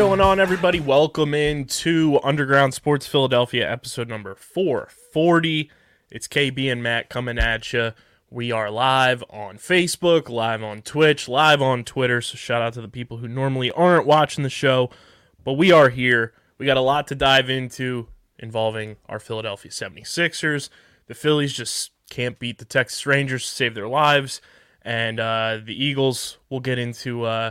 Going on, everybody? Welcome into Underground Sports Philadelphia, episode number 440. It's KB and Matt coming at you. We are live on Facebook, live on Twitch, live on Twitter. So, shout out to the people who normally aren't watching the show, but we are here. We got a lot to dive into involving our Philadelphia 76ers. The Phillies just can't beat the Texas Rangers to save their lives. And uh, the Eagles, we'll get into. Uh,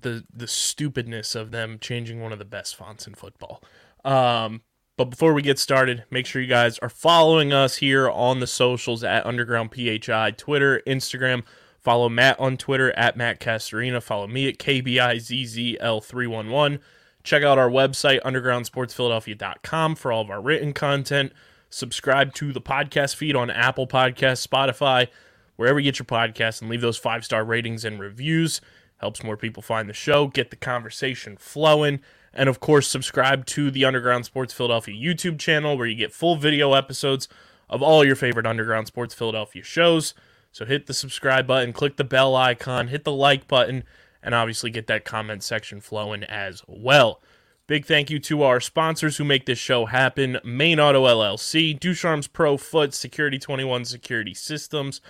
the the stupidness of them changing one of the best fonts in football. Um, but before we get started, make sure you guys are following us here on the socials at Underground PHI, Twitter, Instagram. Follow Matt on Twitter at Matt Castorina. Follow me at KBIZZL311. Check out our website, undergroundsportsphiladelphia.com, for all of our written content. Subscribe to the podcast feed on Apple Podcasts, Spotify, wherever you get your podcasts, and leave those five star ratings and reviews. Helps more people find the show, get the conversation flowing. And of course, subscribe to the Underground Sports Philadelphia YouTube channel where you get full video episodes of all your favorite Underground Sports Philadelphia shows. So hit the subscribe button, click the bell icon, hit the like button, and obviously get that comment section flowing as well. Big thank you to our sponsors who make this show happen Main Auto LLC, Ducharme's Pro Foot, Security 21 Security Systems,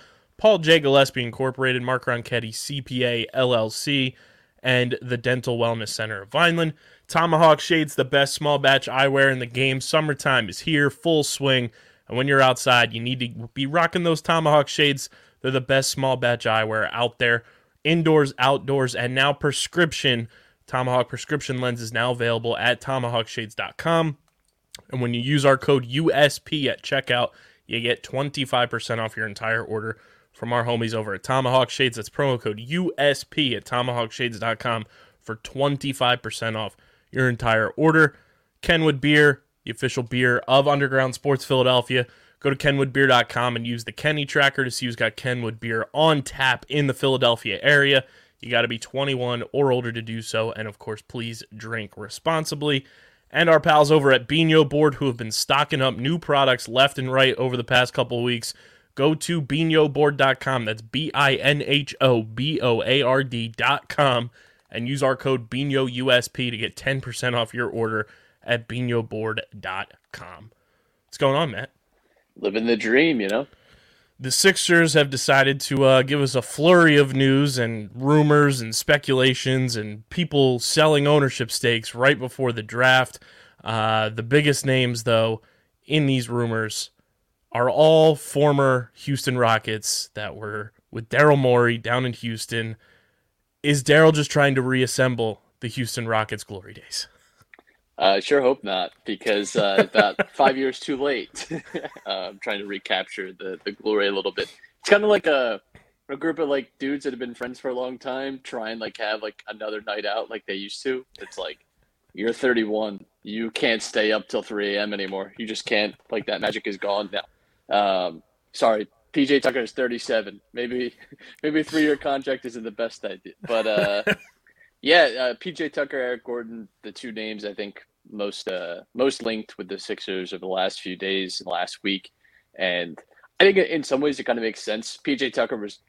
Paul J. Gillespie Incorporated, Mark Ronchetti CPA LLC, and the Dental Wellness Center of Vineland. Tomahawk Shades, the best small batch eyewear in the game. Summertime is here, full swing. And when you're outside, you need to be rocking those Tomahawk Shades. They're the best small batch eyewear out there, indoors, outdoors, and now prescription. Tomahawk prescription lens is now available at tomahawkshades.com. And when you use our code USP at checkout, you get 25% off your entire order from our homies over at Tomahawk Shades. That's promo code USP at tomahawkshades.com for 25% off your entire order. Kenwood Beer, the official beer of Underground Sports Philadelphia. Go to kenwoodbeer.com and use the Kenny tracker to see who's got Kenwood beer on tap in the Philadelphia area. You got to be 21 or older to do so. And of course, please drink responsibly. And our pals over at Binho Board, who have been stocking up new products left and right over the past couple weeks. Go to binhoboard.com. That's B I N H O B O A R D.com and use our code BINYOUSP to get 10% off your order at binhoboard.com. What's going on, Matt? living the dream, you know. The Sixers have decided to uh, give us a flurry of news and rumors and speculations and people selling ownership stakes right before the draft. Uh, the biggest names, though, in these rumors are all former Houston Rockets that were with Daryl Morey down in Houston. Is Daryl just trying to reassemble the Houston Rockets glory days? I uh, sure hope not, because uh, about five years too late. uh, I'm trying to recapture the, the glory a little bit. It's kind of like a a group of like dudes that have been friends for a long time, try and like have like another night out like they used to. It's like you're 31, you can't stay up till 3 a.m. anymore. You just can't. Like that magic is gone now. Um, sorry, PJ Tucker is 37. Maybe maybe a three year contract isn't the best idea, but uh, yeah, uh, PJ Tucker, Eric Gordon, the two names I think most uh, most linked with the Sixers over the last few days, and last week, and I think in some ways it kind of makes sense. PJ Tucker was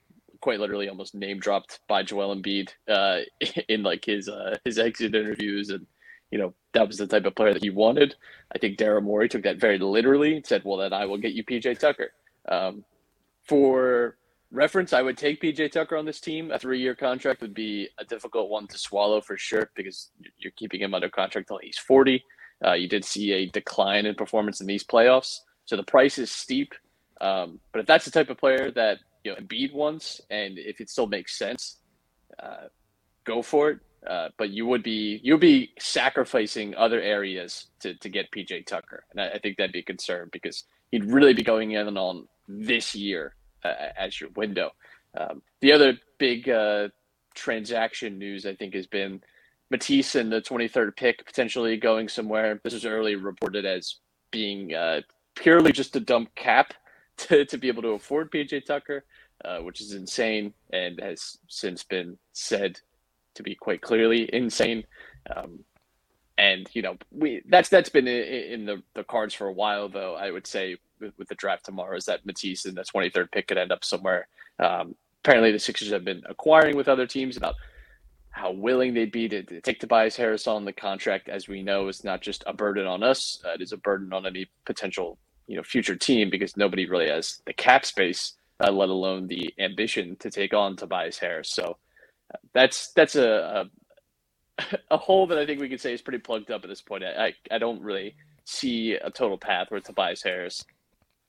quite literally almost name dropped by Joel Embiid uh, in like his uh, his exit interviews, and you know that was the type of player that he wanted. I think Daryl Morey took that very literally and said, "Well, then I will get you PJ Tucker." Um, for reference, I would take PJ Tucker on this team. A three year contract would be a difficult one to swallow for sure because you're keeping him under contract until he's 40. Uh, you did see a decline in performance in these playoffs. So the price is steep. Um, but if that's the type of player that you know Embiid wants, and if it still makes sense, uh, go for it. Uh, but you would be you would be sacrificing other areas to, to get PJ Tucker, and I, I think that'd be a concern because he'd really be going in on this year uh, as your window. Um, the other big uh, transaction news I think has been Matisse and the 23rd pick potentially going somewhere. This was early reported as being uh, purely just to dump cap to, to be able to afford PJ Tucker, uh, which is insane and has since been said to be quite clearly insane. Um, and you know, we that's that's been in, in the, the cards for a while, though. I would say with, with the draft tomorrow is that Matisse and the 23rd pick could end up somewhere. Um, apparently, the Sixers have been acquiring with other teams about how willing they'd be to, to take Tobias Harris on the contract. As we know, is not just a burden on us; uh, it is a burden on any potential you know future team because nobody really has the cap space, uh, let alone the ambition to take on Tobias Harris. So that's that's a, a a hole that I think we could say is pretty plugged up at this point. I I, I don't really see a total path where Tobias Harris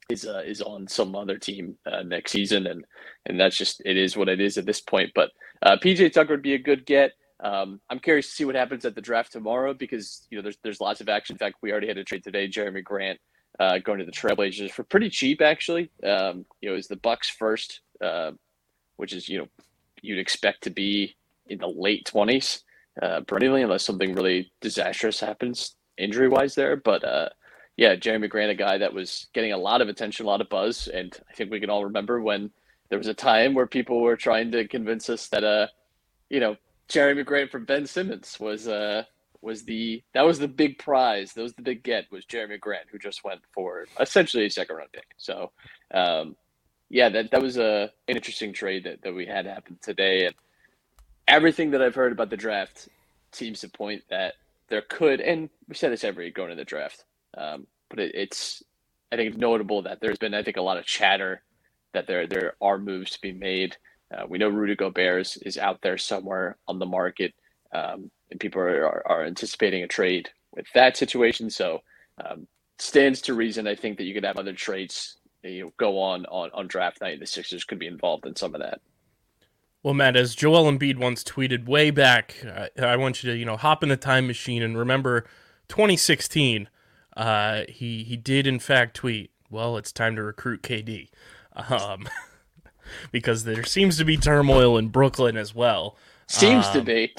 is uh, is on some other team uh, next season, and and that's just it is what it is at this point. But uh, PJ Tucker would be a good get. Um, I'm curious to see what happens at the draft tomorrow because you know there's there's lots of action. In fact, we already had a trade today. Jerami Grant uh, going to the Trailblazers for pretty cheap, actually. Um, you know, is the Bucks first, uh, which is you know you'd expect to be in the late 20s uh, perennially, unless something really disastrous happens injury wise there. But uh, yeah, Jerami Grant, a guy that was getting a lot of attention, a lot of buzz, and I think we can all remember when there was a time where people were trying to convince us that uh, you know, Jerami Grant from Ben Simmons was uh was the that was the big prize. That was the big get was Jerami Grant, who just went for essentially a second round pick. So um, yeah, that that was a an interesting trade that, that we had happen today, and everything that I've heard about the draft seems to point that there could, and we said this every going to the draft, um, but it, it's I think notable that there's been I think a lot of chatter that there there are moves to be made. Uh, we know Rudy Gobert is, is out there somewhere on the market, um, and people are, are, are anticipating a trade with that situation. So um, stands to reason, I think that you could have other trades you know, go on, on on draft night. The Sixers could be involved in some of that. Well, Matt, as Joel Embiid once tweeted way back, uh, I want you to you know hop in the time machine and remember 2016. Uh, he he did in fact tweet, "Well, it's time to recruit KD," um, because there seems to be turmoil in Brooklyn as well. Seems to Um, be.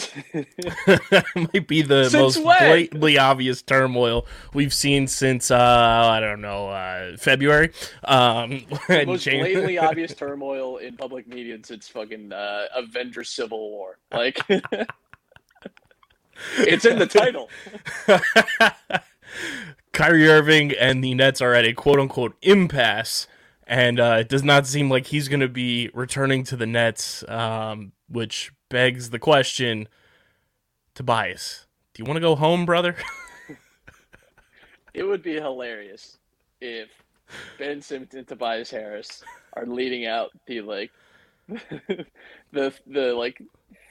might be the Since most when? blatantly obvious turmoil we've seen since uh, I don't know uh, February. Um, most James- blatantly obvious turmoil in public media since fucking uh, Avengers Civil War. Like, it's in the title. Kyrie Irving and the Nets are at a quote unquote impasse, and uh, it does not seem like he's going to be returning to the Nets, um, which begs the question Tobias, do you want to go home, brother? It would be hilarious if Ben Simmons and Tobias Harris are leading out the like the the like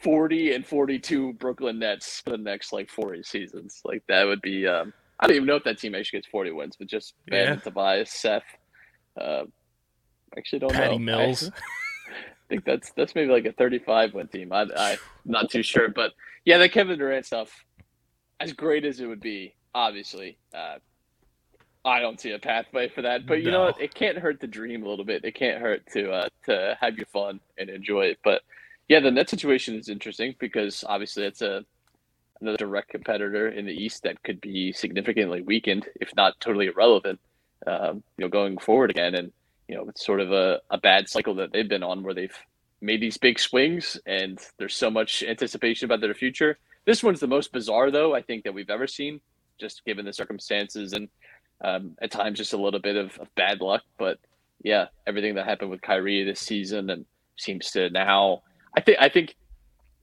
forty and forty two Brooklyn Nets for the next like forty seasons. Like that would be. Um, I don't even know if that team actually gets forty wins, but just Ben, Yeah. Tobias, Seth. Uh, actually, don't Patty know. Mills. I think that's that's maybe like a thirty five win team. I, I'm not too sure, but yeah, the Kevin Durant stuff, as great as it would be, obviously. Uh, I don't see a pathway for that, but you know what? It can't hurt to dream a little bit. It can't hurt to uh, to have your fun and enjoy it. But yeah, the net situation is interesting because obviously it's a another direct competitor in the East that could be significantly weakened, if not totally irrelevant. Um, you know, going forward again, and you know, it's sort of a, a bad cycle that they've been on where they've made these big swings, and there's so much anticipation about their future. This one's the most bizarre, though I think that we've ever seen, just given the circumstances and um, at times just a little bit of, of bad luck. But yeah, everything that happened with Kyrie this season and seems to now. I think I think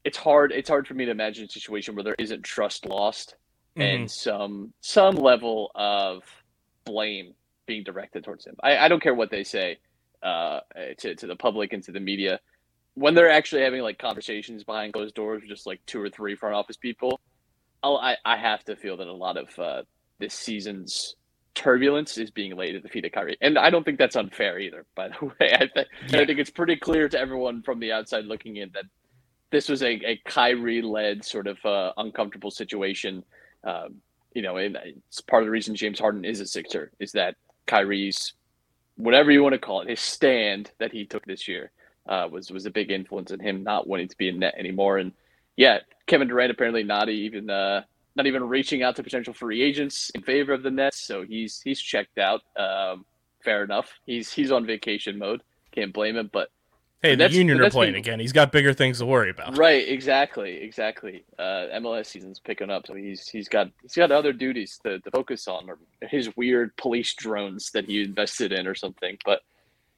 it's hard. It's hard for me to imagine a situation where there isn't trust lost Mhm. and some some level of blame being directed towards him. I, I don't care what they say uh, to to the public and to the media when they're actually having like conversations behind closed doors with just like two or three front office people. I'll, I I have to feel that a lot of uh, this season's turbulence is being laid at the feet of Kyrie, and I don't think that's unfair either. By the way, I, th- Yeah. I think it's pretty clear to everyone from the outside looking in that this was a, a Kyrie led sort of uh, uncomfortable situation. Um, you know, and it's part of the reason James Harden is a Sixer is that Kyrie's whatever you want to call it, his stand that he took this year uh, was was a big influence in him not wanting to be in net anymore. And yeah, Kevin Durant apparently not even uh, not even reaching out to potential free agents in favor of the Nets, so he's he's checked out. Um, fair enough. He's he's on vacation mode. Can't blame him, but Hey, the Union are playing been- again. He's got bigger things to worry about. Right, exactly, exactly. Uh, MLS season's picking up, so he's he's got he's got other duties to, to focus on, or his weird police drones that he invested in, or something. But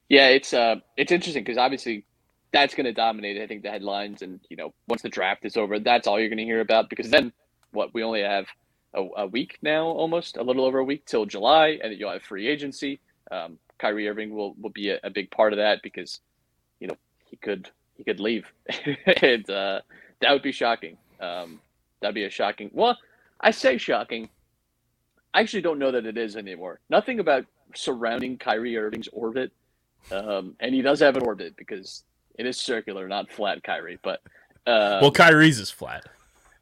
yeah, it's uh it's interesting because obviously that's going to dominate. I think the headlines, and you know, once the draft is over, that's all you're going to hear about. Because then, what we only have a, a week now, almost a little over a week till July, and you'll have free agency. Um, Kyrie Irving will will be a, a big part of that because he could he could leave, and uh, that would be shocking. Um, that'd be a shocking. Well, I say shocking. I actually don't know that it is anymore. Nothing about surrounding Kyrie Irving's orbit, um, and he does have an orbit because it is circular, not flat. Kyrie, but uh, Well, Kyrie's is flat.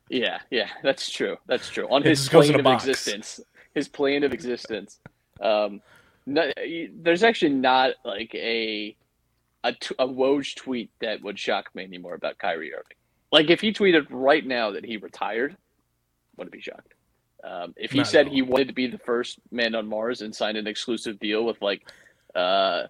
yeah, yeah, that's true. That's true. On his just goes in plane of box. existence, his plane of existence. Um, no, there's actually not like a a, t- a Woj tweet that would shock me anymore about Kyrie Irving. Like if he tweeted right now that he retired, wouldn't be shocked. Um, if he Not said he wanted to be the first man on Mars and signed an exclusive deal with like uh,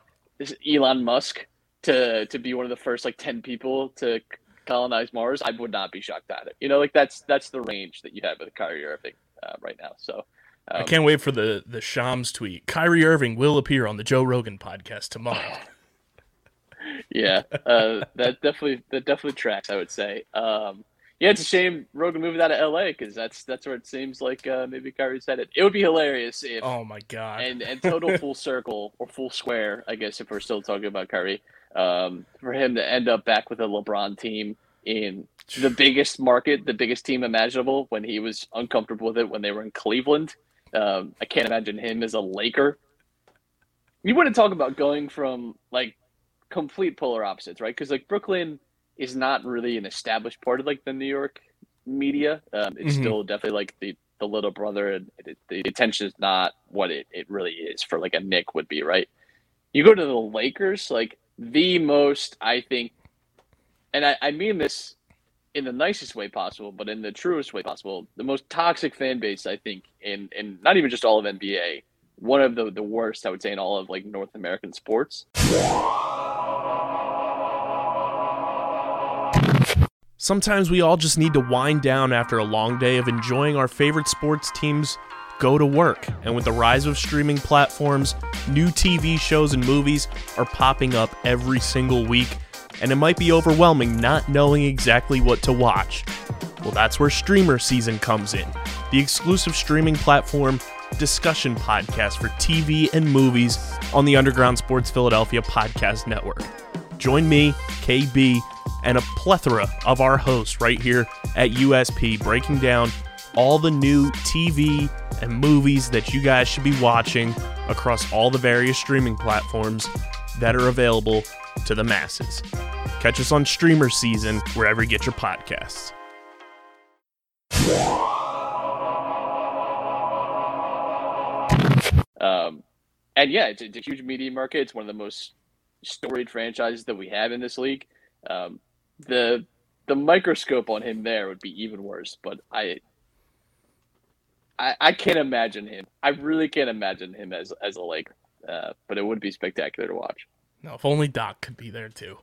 Elon Musk to to be one of the first like ten people to colonize Mars, I would not be shocked at it. You know, like that's that's the range that you have with Kyrie Irving uh, right now. So I um, can't wait for the the Shams tweet. Kyrie Irving will appear on the Joe Rogan podcast tomorrow. yeah, uh, that definitely that definitely tracks. I would say. Um, yeah, it's a shame Rogan moved out of LA because that's that's where it seems like uh, maybe Kyrie's headed. It It would be hilarious if oh my god. and and total full circle or full square, I guess, if we're still talking about Kyrie, um, for him to end up back with a LeBron team in the biggest market, the biggest team imaginable, when he was uncomfortable with it when they were in Cleveland. Um, I can't imagine him as a Laker. You want to talk about going from like complete polar opposites, right? Because like Brooklyn is not really an established part of like the New York media. Um, it's Mhm. still definitely like the the little brother, and it, the attention is not what it, it really is for like a Nick would be, right? You go to the Lakers, like the most, I think, and I, I mean this in the nicest way possible, but in the truest way possible, the most toxic fan base, I think, in, in not even just all of NBA, one of the, the worst, I would say, in all of like North American sports. Sometimes we all just need to wind down after a long day of enjoying our favorite sports teams go to work. And with the rise of streaming platforms, new TV shows and movies are popping up every single week, and it might be overwhelming not knowing exactly what to watch. Well, that's where Streamer Season comes in, the exclusive streaming platform discussion podcast for TV and movies on the Underground Sports Philadelphia Podcast Network. Join me, KB, and a plethora of our hosts right here at USP breaking down all the new TV and movies that you guys should be watching across all the various streaming platforms that are available to the masses. Catch us on Streamer Season wherever you get your podcasts. Um, and yeah, it's, it's a huge media market. It's one of the most storied franchises that we have in this league. Um, the the microscope on him there would be even worse. But I, I, I can't imagine him. I really can't imagine him as as a Laker. Uh, but it would be spectacular to watch. Now, if only Doc could be there too.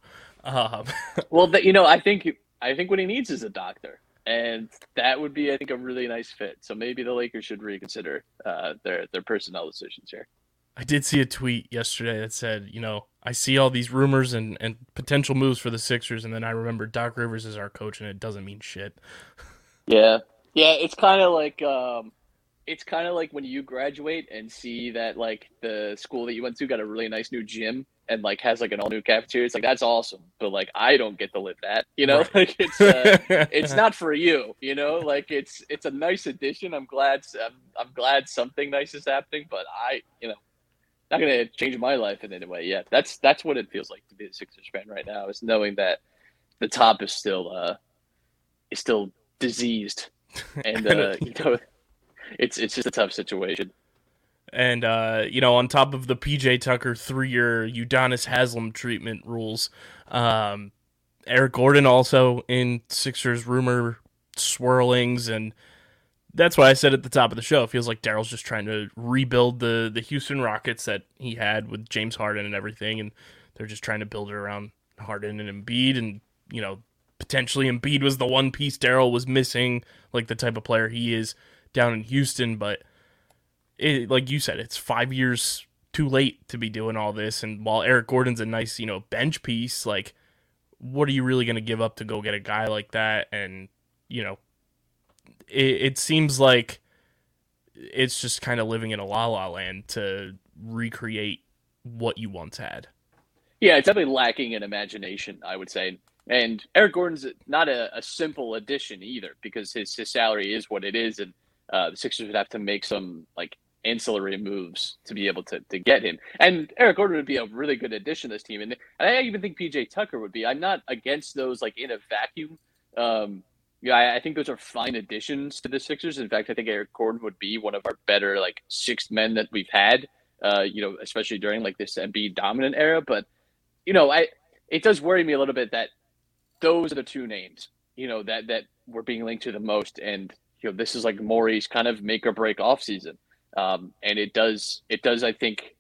Um, Well, that you know, I think I think what he needs is a doctor, and that would be, I think, a really nice fit. So maybe the Lakers should reconsider uh, their their personnel decisions here. I did see a tweet yesterday that said, you know, I see all these rumors and, and potential moves for the Sixers, and then I remember Doc Rivers is our coach, and it doesn't mean shit. Yeah, yeah. It's kind of like um, it's kind of like when you graduate and see that like the school that you went to got a really nice new gym and like has like an all new cafeteria. It's like that's awesome, but like I don't get to live that. You know, Right. like it's uh, it's not for you. You know, like it's it's a nice addition. I'm glad I'm, I'm glad something nice is happening, but I you know. Not gonna change my life in any way. Yeah, that's that's what it feels like to be a Sixers fan right now. Is knowing that the top is still uh is still diseased, and uh, you know, it's it's just a tough situation. And uh, you know, on top of the PJ Tucker three-year Udonis Haslem treatment rules, um, Eric Gordon also in Sixers rumor swirlings, and that's why I said at the top of the show. It feels like Daryl's just trying to rebuild the the Houston Rockets that he had with James Harden and everything, and they're just trying to build it around Harden and Embiid, and you know, potentially Embiid was the one piece Daryl was missing, like the type of player he is down in Houston, but it, like you said, it's five years too late to be doing all this. And while Eric Gordon's a nice, you know, bench piece, like, what are you really going to give up to go get a guy like that? And, you know, it, it seems like it's just kind of living in a la la land to recreate what you once had. Yeah, it's definitely lacking in imagination, I would say. And Eric Gordon's not a, a simple addition either, because his his salary is what it is, and uh, the Sixers would have to make some like ancillary moves to be able to, to get him. And Eric Gordon would be a really good addition to this team. And, and I even think PJ Tucker would be. I'm not against those like in a vacuum. Um, yeah, I, I think those are fine additions to the Sixers. In fact, I think Eric Gordon would be one of our better like sixth men that we've had. Uh, you know, especially during like this Embiid dominant era. But you know, I it does worry me a little bit that those are the two names. You know that that were being linked to the most, and you know this is like Morey's kind of make or break off season. Um, and it does it does I think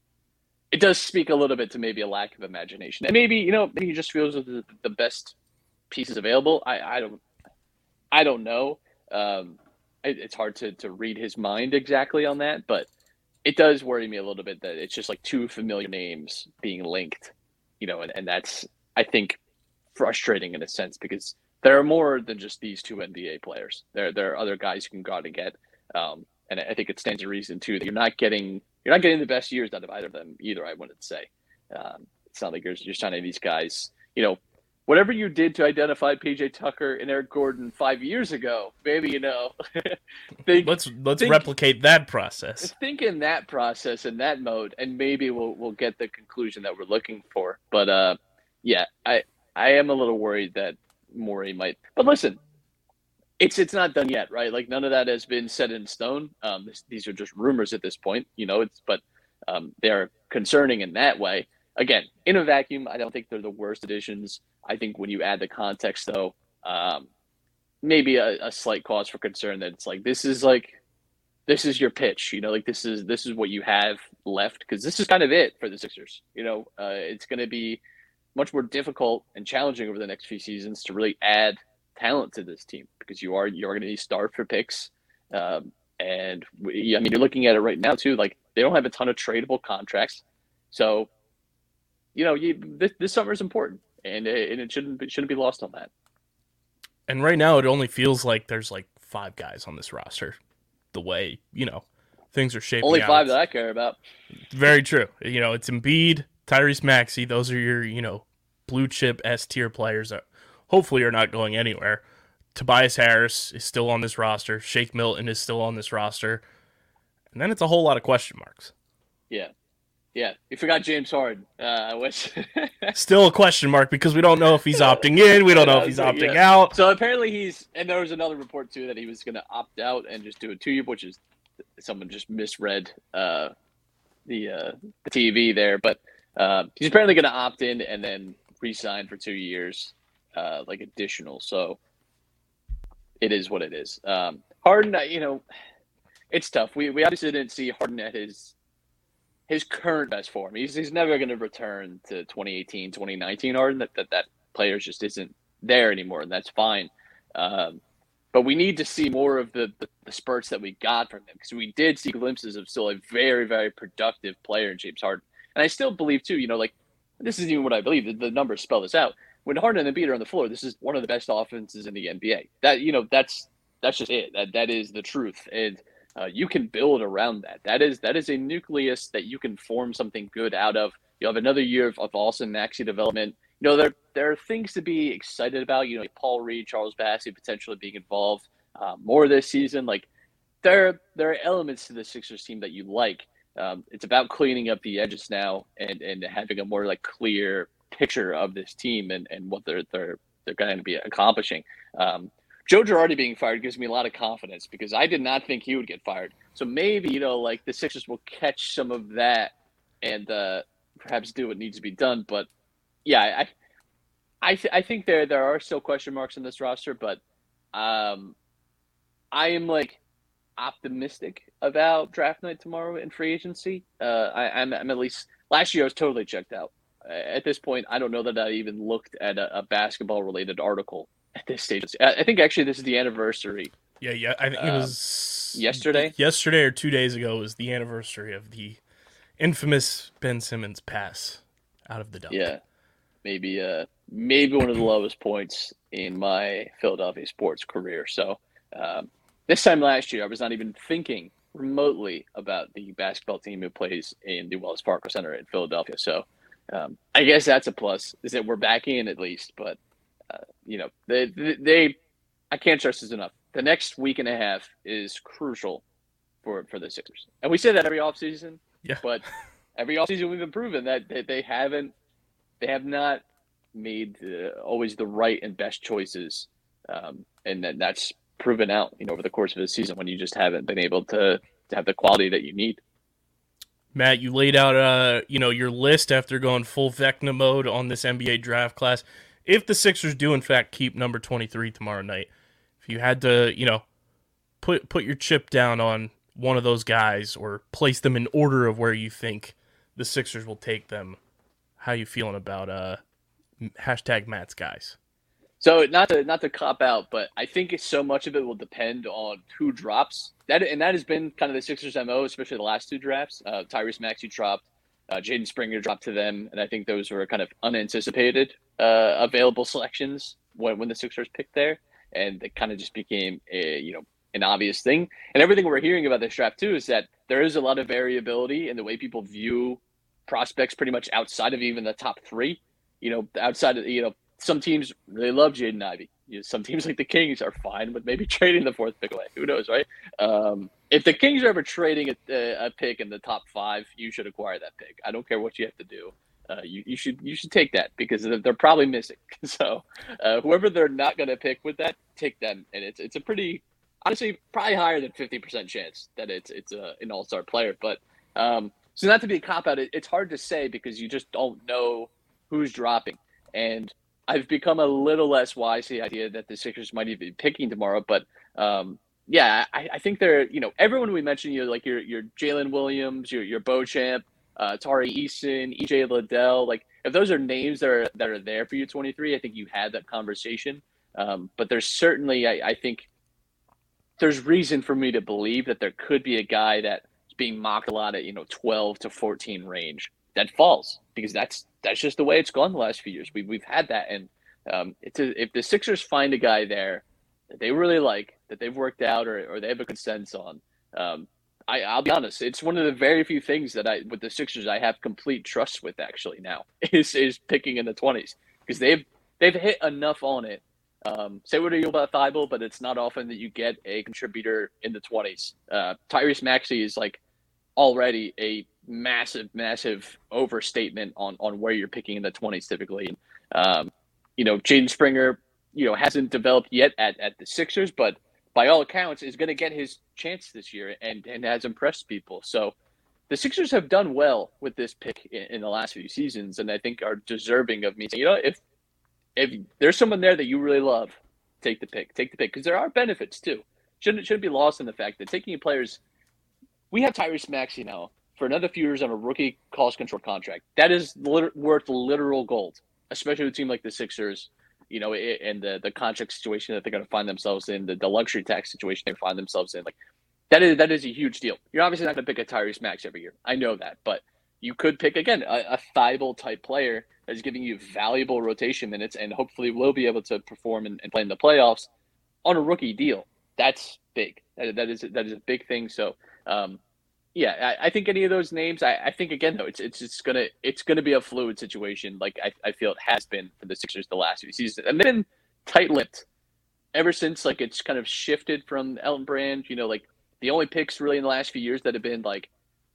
it does speak a little bit to maybe a lack of imagination, and maybe you know maybe he just feels the, the best pieces available. I I don't I don't know. Um, it, it's hard to to read his mind exactly on that, but it does worry me a little bit that it's just like two familiar names being linked, you know, and, and that's I think frustrating in a sense because there are more than just these two NBA players. There there are other guys you can go out and get. Um, and I think it stands to reason too that you're not getting you're not getting the best years out of either of them either. I wouldn't say um, it's not like you're just you're signing these guys. You know, whatever you did to identify PJ Tucker and Eric Gordon five years ago, maybe you know, think Let's let's Think- replicate that process. think in that process in that mode, and maybe we'll we'll get the conclusion that we're looking for. But uh, yeah, I I am a little worried that Morey might. But listen, it's it's not done yet, right? Like none of that has been set in stone. Um, this, these are just rumors at this point, you know. It's but um, they're concerning in that way. Again, in a vacuum, I don't think they're the worst additions. I think when you add the context, though, um, maybe a, a slight cause for concern that it's like this is like this is your pitch, you know, like this is this is what you have left because this is kind of it for the Sixers. You know, uh, it's going to be much more difficult and challenging over the next few seasons to really add talent to this team because you are you're going to need starve for picks. Um, and we, I mean, you're looking at it right now too. Like they don't have a ton of tradable contracts, so you know, you this, this summer is important, and it, and it shouldn't be, shouldn't be lost on that. And right now, it only feels like there's like five guys on this roster. The way you know things are shaping. Only out. five that I care about. Very true. You know, it's Embiid, Tyrese Maxey. Those are your, you know, blue chip S tier players that hopefully are not going anywhere. Tobias Harris is still on this roster. Shake Milton is still on this roster. And then it's a whole lot of question marks. Yeah, yeah. You forgot James Harden, uh, which Still a question mark because we don't know if he's opting in. We don't know if he's opting yeah. out. So apparently he's, and there was another report too that he was going to opt out and just do a two year, which is someone just misread uh, the uh, the TV there. But uh, he's apparently going to opt in and then re-sign for two years, uh, like additional. So it is what it is. Um, Harden, you know, it's tough. We we obviously didn't see Harden at his his current best form. He's he's never going to return to 2018, 2019 Harden. That that that player just isn't there anymore, and that's fine. Um, but we need to see more of the, the, the spurts that we got from him because we did see glimpses of still a very, very productive player in James Harden. And I still believe, too, you know, like this isn't even what I believe. The, the numbers spell this out. When Harden and Embiid are on the floor, this is one of the best offenses in the NBA. That, you know, that's that's just it. That That is the truth. And uh, you can build around that. That is that is a nucleus that you can form something good out of. You have another year of, of Austin Maxey development you know, there there are things to be excited about. You know, Paul Reed, Charles Bassey potentially being involved uh, more this season. Like there there are elements to the Sixers team that you like. Um, it's about cleaning up the edges now and and having a more like clear picture of this team and, and what their they're they're going to be accomplishing. Um, Joe Girardi being fired gives me a lot of confidence because I did not think he would get fired. So maybe you know, like the Sixers will catch some of that and uh, perhaps do what needs to be done. But yeah, I I, th- I think there there are still question marks in this roster, but um, I am like optimistic about draft night tomorrow and free agency. Uh, I, I'm, I'm at least last year I was totally checked out. At this point, I don't know that I even looked at a, a basketball related article at this stage. I I think actually this is the anniversary. Yeah, yeah. I think it Um, was yesterday? Yesterday or two days ago was the anniversary of the infamous Ben Simmons pass out of the dunk. Yeah, maybe uh maybe one of the lowest points in my Philadelphia sports career. So um, this time last year, I was not even thinking remotely about the basketball team who plays in the Wells Fargo Center in Philadelphia. So um, I guess that's a plus is that we're back in at least. But uh, you know, they, they they I can't stress this enough. The next week and a half is crucial for for the Sixers, and we say that every offseason. Yeah. But every offseason we've been proven that, that they haven't they have not made uh, always the right and best choices, um, and then that's proven out, you know, over the course of the season when you just haven't been able to, to have the quality that you need. Matt, you laid out uh, you know, your list after going full Vecna mode on this NBA draft class. If the Sixers do in fact keep number 23 tomorrow night, if you had to, you know, put put your chip down on one of those guys or place them in order of where you think the Sixers will take them, how you feeling about uh hashtag Matt's guys? So not to not to cop out, but I think so much of it will depend on who drops. That and that has been kind of the Sixers' mo, especially the last two drafts. Uh, Tyrese Maxey dropped, uh, Jaden Springer dropped to them, and I think those were kind of unanticipated uh, available selections when when the Sixers picked there, and it kind of just became a you know an obvious thing. And everything we're hearing about this draft too is that there is a lot of variability in the way people view prospects, pretty much outside of even the top three. You know, outside of you know some teams really love Jaden Ivey. You know, some teams like the Kings are fine with maybe trading the fourth pick away. Who knows, right? Um, if the Kings are ever trading a, a pick in the top five, you should acquire that pick. I don't care what you have to do. Uh, you, you should you should take that because they're probably missing. So uh, whoever they're not going to pick with that, take them, and it's it's a pretty honestly probably higher than fifty percent chance that it's it's a, an all star player. But um, so not to be a cop out, it, it's hard to say because you just don't know who's dropping. And I've become a little less wise to the idea that the Sixers might even be picking tomorrow. But um, yeah, I, I think they're you know everyone we mentioned, you know, like your your Jalen Williams, your your Beauchamp, uh, Tari Eason, EJ Liddell, like if those are names that are that are there for you 23, I think you had that conversation. Um, but there's certainly I, I think there's reason for me to believe that there could be a guy that's being mocked a lot at you know 12 to 14 range that falls because that's that's just the way it's gone the last few years. We we've had that, and um, it's a, if the Sixers find a guy there that they really like, that they've worked out, or, or they have a consensus on. Um, I, I'll be honest, it's one of the very few things that I with the Sixers I have complete trust with actually now is is picking in the twenties because they've they've hit enough on it. Um, say what you about Thybulle, but it's not often that you get a contributor in the twenties. Uh, Tyrese Maxey is like already a massive, massive overstatement on on where you're picking in the twenties typically. Um, you know, Jaden Springer, you know, hasn't developed yet at, at the Sixers, but by all accounts is going to get his chance this year and and has impressed people. So the Sixers have done well with this pick in, in the last few seasons, and I think are deserving of me saying, you know, if if there's someone there that you really love, take the pick, take the pick, because there are benefits too. Shouldn't shouldn't be lost in the fact that taking players, we have Tyrese Maxey now for another few years on a rookie cost control contract. That is lit- worth literal gold, especially with a team like the Sixers. You know, i- and the the contract situation that they're going to find themselves in, the, the luxury tax situation they find themselves in, like that is that is a huge deal. You're obviously not going to pick a Tyrese Max every year. I know that, but you could pick again a, a Thybulle type player that is giving you valuable rotation minutes and hopefully will be able to perform and, and play in the playoffs on a rookie deal. That's big. That, that is that is a big thing. So, um, yeah, I, I think any of those names. I, I think again though, it's it's gonna it's gonna be a fluid situation. Like I, I feel it has been for the Sixers the last few seasons, and they've been tight-lipped ever since. Like it's kind of shifted from Elton Brand. You know, like the only picks really in the last few years that have been like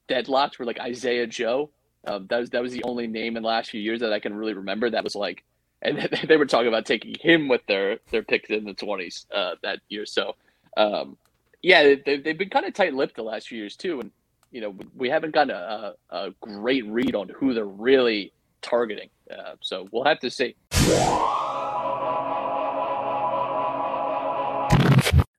deadlocked were like Isaiah Joe. Um, that was that was the only name in the last few years that I can really remember that was like and they- they were talking about taking him with their their picks in the twenties uh, that year. So, um, yeah, they, they've been kind of tight-lipped the last few years too, and you know we haven't gotten a, a, great read on who they're really targeting. Uh, so we'll have to see.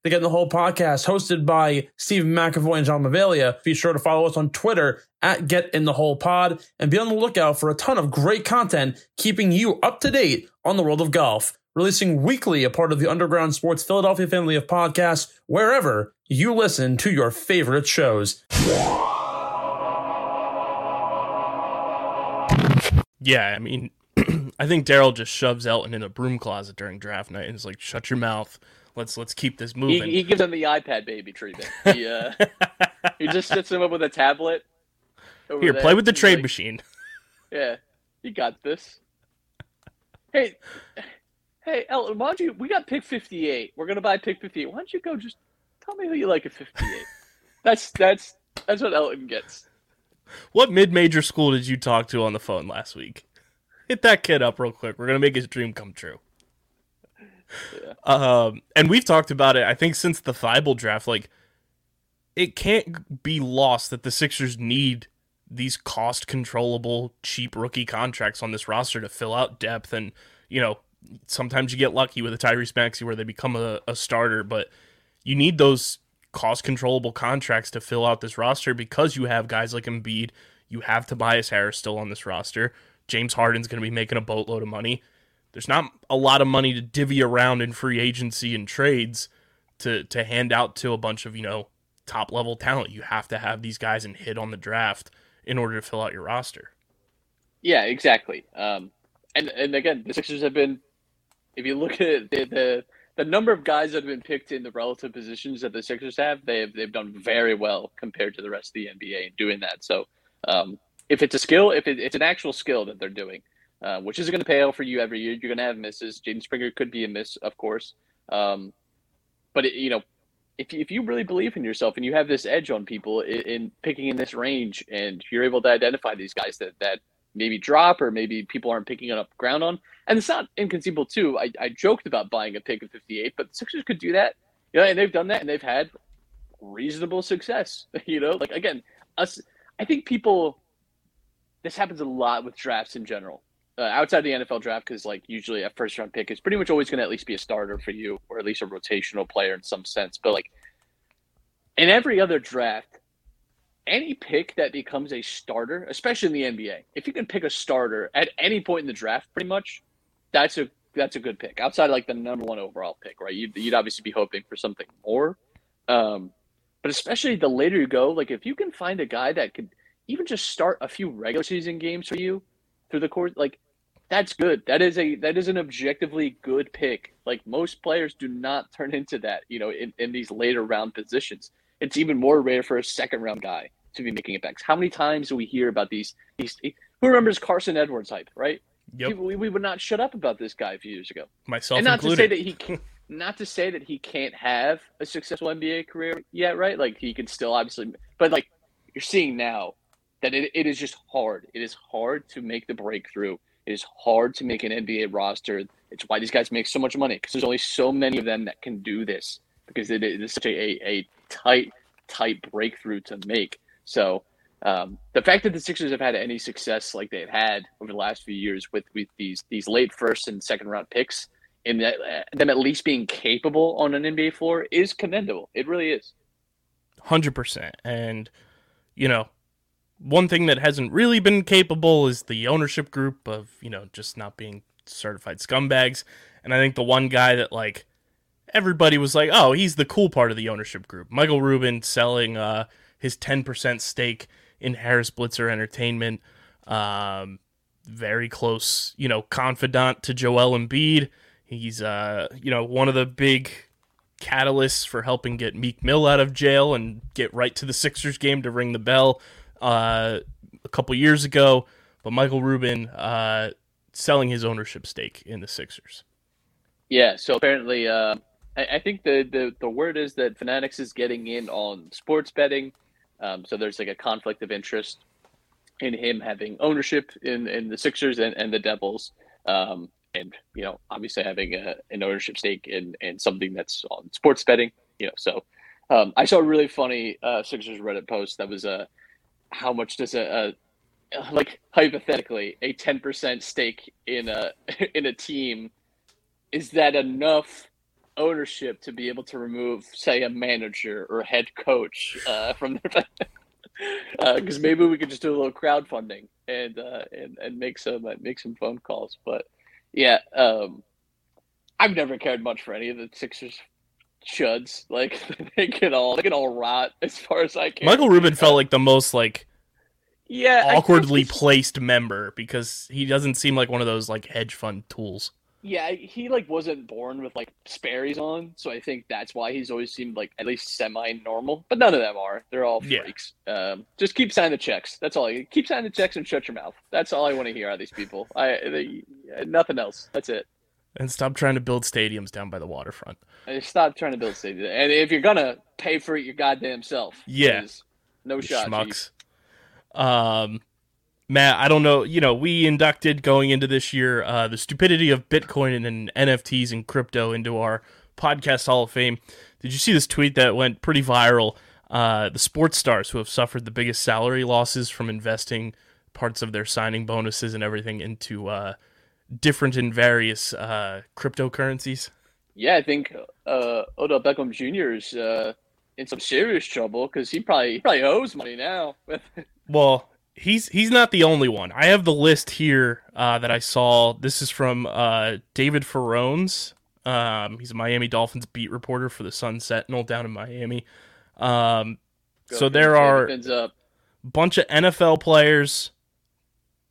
They get in the hole podcast hosted by Steve McAvoy and John Mavalia. Be sure to follow us on Twitter at Get In The Hole Pod and be on the lookout for a ton of great content keeping you up to date on the world of golf. Releasing weekly, a part of the Underground Sports Philadelphia family of podcasts, wherever you listen to your favorite shows. Yeah, I mean, I think Daryl just shoves Elton in a broom closet during draft night and is like, "Shut your mouth. Let's let's keep this moving." he gives him the iPad baby treatment. He, uh, he just sits him up with a tablet. over Here, there. play with the He's trade like, machine. Yeah, you got this. Hey, hey, Elton, why don't you? We got pick fifty-eight. We're gonna buy pick fifty-eight. Why don't you go? Just tell me who you like at fifty-eight. that's that's that's what Elton gets. What mid-major school did you talk to on the phone last week? Hit that kid up real quick. We're gonna make his dream come true. Um, and we've talked about it. I think since the Thybulle draft, like it can't be lost that the Sixers need these cost controllable, cheap rookie contracts on this roster to fill out depth. And you know, sometimes you get lucky with a Tyrese Maxey where they become a, a starter, but you need those cost controllable contracts to fill out this roster because you have guys like Embiid, you have Tobias Harris still on this roster. James Harden's going to be making a boatload of money. There's not a lot of money to divvy around in free agency and trades to to hand out to a bunch of, you know, top level talent. You have to have these guys and hit on the draft in order to fill out your roster. Yeah, exactly. Um, and and again, the Sixers have been. If you look at the, the the number of guys that have been picked in the relative positions that the Sixers have, they've they've done very well compared to the rest of the NBA in doing that. So, um, if it's a skill, if it, it's an actual skill that they're doing, uh, which isn't going to pay out for you every year, you're going to have misses. Jaden Springer could be a miss, of course. Um, but it, you know, if if you really believe in yourself and you have this edge on people in, in picking in this range, and you're able to identify these guys that that maybe drop or maybe people aren't picking it up ground on, and it's not inconceivable too. I, I joked about buying a pick of 58, but the Sixers could do that. You know, and they've done that, and they've had reasonable success. You know, like again, us. I think people. This happens a lot with drafts in general. Uh, outside the NFL draft, because like usually a first round pick is pretty much always going to at least be a starter for you, or at least a rotational player in some sense. But like in every other draft, any pick that becomes a starter, especially in the NBA, if you can pick a starter at any point in the draft, pretty much, that's a that's a good pick. Outside like the number one overall pick, right? You'd, you'd obviously be hoping for something more, um, but especially the later you go, like if you can find a guy that could even just start a few regular season games for you through the course, like that's good. That is a that is an objectively good pick. Like most players do not turn into that, you know, in, in these later round positions. It's even more rare for a second round guy to be making impacts. How many times do we hear about these these who remembers Carson Edwards hype, right? Yep. People, we, we would not shut up about this guy a few years ago. Myself and not included. to say that he can, not to say that he can't have a successful NBA career yet, right? Like he can still obviously, but like you're seeing now that it, it is just hard. It is hard to make the breakthrough. It is hard to make an NBA roster. It's why these guys make so much money because there's only so many of them that can do this because it is such a, a, tight, tight breakthrough to make. So um, the fact that the Sixers have had any success like they've had over the last few years with, with these these late first and second round picks, and that, them at least being capable on an NBA floor is commendable. It really is. Hundred percent. And you know, one thing that hasn't really been capable is the ownership group of you know just not being certified scumbags. And I think the one guy that like everybody was like, oh, he's the cool part of the ownership group. Michael Rubin selling uh, his ten percent stake in Harris Blitzer Entertainment. Um, very close, you know, confidant to Joel Embiid. He's uh, you know, one of the big catalysts for helping get Meek Mill out of jail and get right to the Sixers game to ring the bell uh, a couple years ago. But Michael Rubin uh, selling his ownership stake in the Sixers. Yeah. So apparently, uh, I, I think the, the the word is that Fanatics is getting in on sports betting. Um, so there's like a conflict of interest in him having ownership in, in the Sixers and, and the Devils. Um, and you know, obviously having a, an ownership stake in in something that's on sports betting. You know, so um, I saw a really funny uh, Sixers Reddit post that was uh, how much does a, a like hypothetically a ten percent stake in a in a team is that enough ownership to be able to remove, say, a manager or a head coach uh, from their because maybe we could just do a little crowdfunding and uh, and and make some uh, make some phone calls. But yeah, um, I've never cared much for any of the Sixers chuds. Like they can all they can all rot as far as I can. Michael Rubin felt like the most like yeah awkwardly placed member because he doesn't seem like one of those like hedge fund tools. Yeah, he like wasn't born with like Sperry's on, so I think that's why he's always seemed like at least semi-normal. But none of them are. They're all Yeah. freaks. Um, just keep signing the checks. That's all. I keep signing the checks and shut your mouth. That's all I want to hear out of these people. I they, nothing else. That's it. And stop trying to build stadiums down by the waterfront. I stop trying to build stadiums. And if you're gonna pay for it your goddamn self, Yeah. No you shot. schmucks. Um, Matt, I don't know. You know, we inducted going into this year uh, the stupidity of Bitcoin and NFTs and crypto into our podcast Hall of Fame. Did you see this tweet that went pretty viral? Uh, the sports stars who have suffered the biggest salary losses from investing parts of their signing bonuses and everything into uh, different and various uh, cryptocurrencies. Yeah, I think uh, Odell Beckham Jr. is uh, in some serious trouble because he probably he probably owes money now. Well, he's he's not the only one. I have the list here uh, that I saw. This is from uh, David Furones. Um, he's a Miami Dolphins beat reporter for the Sun Sentinel down in Miami. Um, so there are a bunch of NFL players.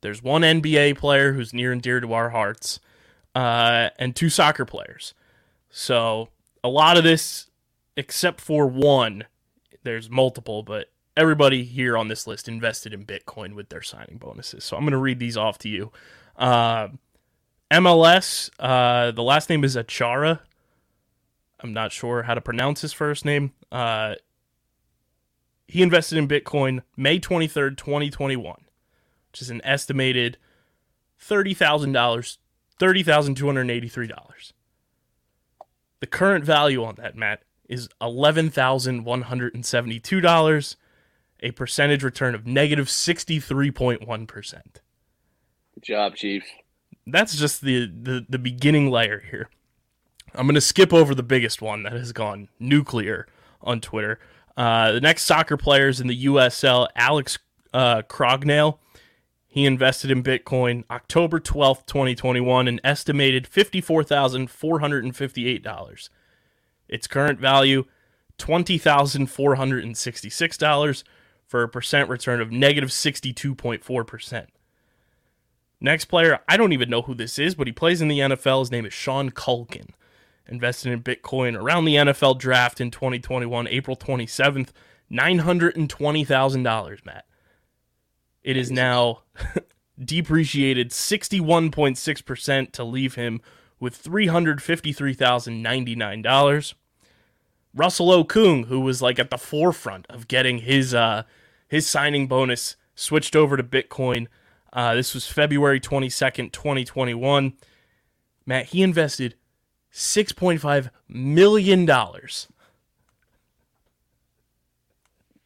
There's one NBA player who's near and dear to our hearts, uh, and two soccer players. So a lot of this, except for one, there's multiple, but everybody here on this list invested in Bitcoin with their signing bonuses. So I'm going to read these off to you. Uh, MLS, uh, the last name is Achara. I'm not sure how to pronounce his first name. Uh, he invested in Bitcoin May 23rd, 2021, which is an estimated $30,000, $30,283. The current value on that, Matt, is $11,172, a percentage return of negative 63.1. Good job, Chief. That's just the, the, the beginning layer here. I'm going to skip over the biggest one that has gone nuclear on Twitter. Uh, the next soccer players in the USL, Alex uh, Crognale. He invested in Bitcoin October 12th, 2021, an estimated $54,458. Its current value, $20,466 for a percent return of negative 62.4%. Next player, I don't even know who this is, but he plays in the NFL. His name is Sean Culkin. Invested in Bitcoin around the NFL draft in 2021, April 27th, $920,000, Matt. It is now depreciated 61.6% to leave him with $353,099. Russell Okung, who was like at the forefront of getting his uh, his signing bonus switched over to Bitcoin. Uh, this was February 22nd, 2021. Matt, he invested $6.5 million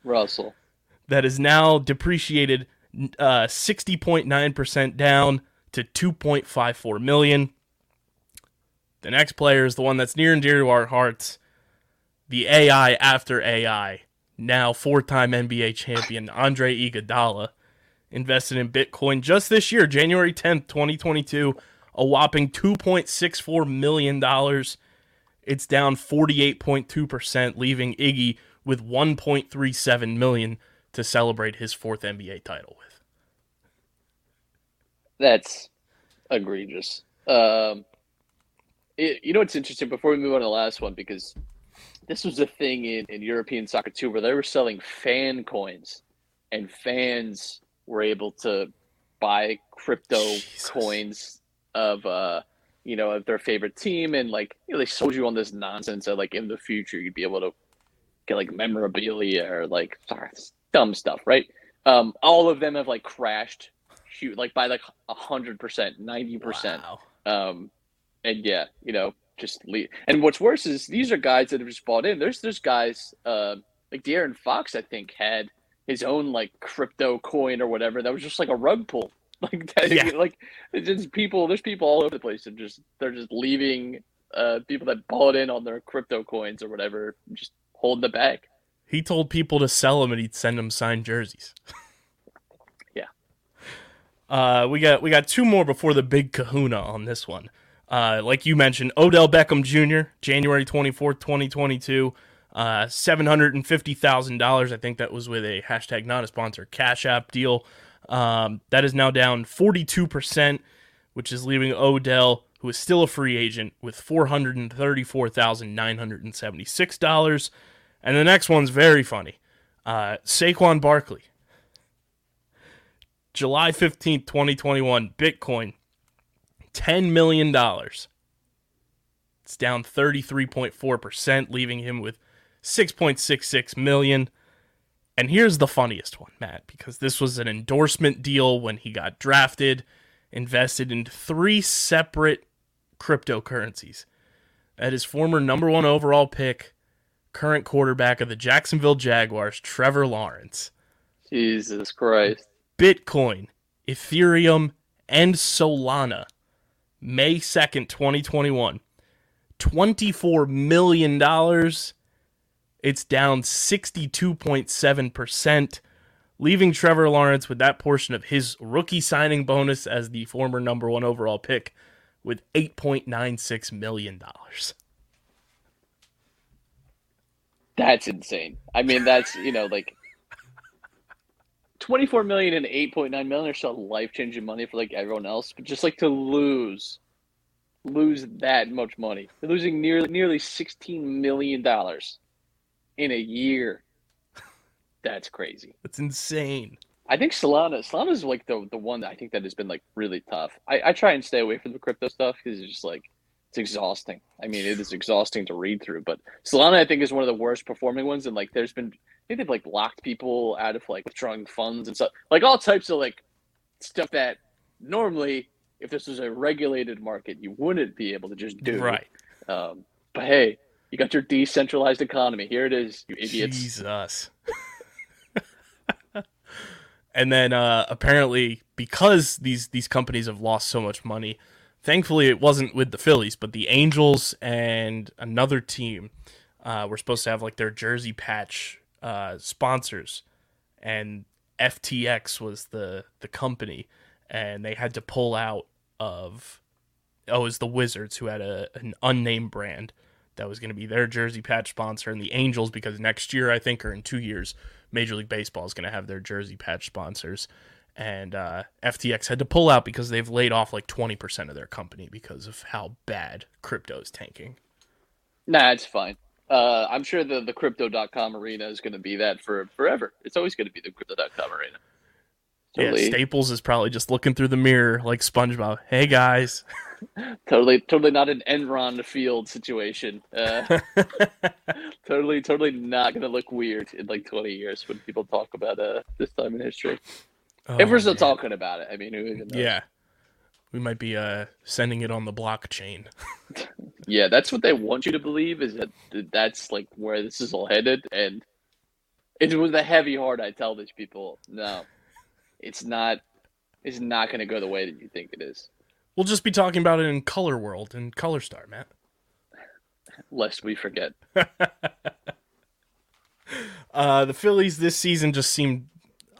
Russell. that is now depreciated uh, 60.9% down to 2.54 million. The next player is the one that's near and dear to our hearts, the AI after AI, now four-time NBA champion Andre Iguodala, invested in Bitcoin just this year, January 10th, 2022, a whopping 2.64 million dollars. It's down 48.2%, leaving Iggy with 1.37 million to celebrate his fourth NBA title with. That's egregious. Um, it, you know what's interesting? Before we move on to the last one, because this was a thing in, in European soccer too, where they were selling fan coins, and fans were able to buy crypto Jesus. coins of uh, you know, of their favorite team, and like you know, they sold you on this nonsense that like in the future you'd be able to get like memorabilia or like sorry, dumb stuff, right? Um, all of them have like crashed, shoot, like by like a hundred percent, ninety percent. Um, and yeah, you know, just leave. And what's worse is these are guys that have just bought in. There's there's guys uh, like De'Aaron Fox, I think, had his own like crypto coin or whatever that was just like a rug pull. Like that, Yeah. like it's just people. There's people all over the place that just they're just leaving. Uh, people that bought in on their crypto coins or whatever, just holding the bag. He told people to sell them and he'd send them signed jerseys. Yeah. Uh, we got we got two more before the big kahuna on this one. Uh, like you mentioned, Odell Beckham Jr., January 24th, 2022, uh, $750,000. I think that was with a hashtag not a sponsor Cash App deal. Um, that is now down 42%, which is leaving Odell, who is still a free agent, with $434,976. And the next one's very funny. Uh, Saquon Barkley. July 15th, 2021, Bitcoin, $10 million. It's down 33.4%, leaving him with 6.66 million. And here's the funniest one, Matt, because this was an endorsement deal when he got drafted, invested in three separate cryptocurrencies. At his former number one overall pick, current quarterback of the Jacksonville Jaguars, Trevor Lawrence. Jesus Christ. Bitcoin, Ethereum, and Solana. May 2nd, 2021. $24 million. It's down 62.7%, leaving Trevor Lawrence with that portion of his rookie signing bonus as the former number one overall pick with $8.96 million. That's insane. I mean, that's you know like twenty four million and eight point nine million are still life changing money for like everyone else, but just like to lose, lose that much money, They're losing nearly nearly sixteen million dollars in a year. That's crazy. That's insane. I think Solana Solana is like the the one that I think that has been like really tough. I, I try and stay away from the crypto stuff because it's just like it's exhausting. I mean, it is exhausting to read through. But Solana, I think, is one of the worst performing ones. And like, there's been I think they've like locked people out of like withdrawing funds and stuff, like all types of like stuff that normally, if this was a regulated market, you wouldn't be able to just do. Right. Um, but hey, you got your decentralized economy. Here it is, you idiots. Jesus. and then uh, apparently, because these these companies have lost so much money, thankfully it wasn't with the Phillies, but the Angels and another team uh, were supposed to have like their jersey patch uh, sponsors, and FTX was the the company, and they had to pull out of oh, it was the Wizards who had a an unnamed brand that was going to be their jersey patch sponsor, and the Angels because next year I think or in two years, Major League Baseball is going to have their jersey patch sponsors, and uh, FTX had to pull out because they've laid off like twenty percent of their company because of how bad crypto is tanking. Nah, it's fine. Uh, I'm sure the, the crypto.com arena is going to be that for forever. It's always going to be the crypto.com arena. Yeah, Staples is probably just looking through the mirror like SpongeBob. Hey guys, totally, totally not an Enron field situation. Uh, totally, totally not going to look weird in like 20 years when people talk about uh, this time in history. If Oh, we're still man. talking about it, I mean, who even knows? yeah, we might be uh, sending it on the blockchain. Yeah, that's what they want you to believe is that that's like where this is all headed. And it was a heavy heart. I tell these people, no, it's not. It's not going to go the way that you think it is. We'll just be talking about it in Color World and Color Star, Matt. Lest we forget. Uh, the Phillies this season just seemed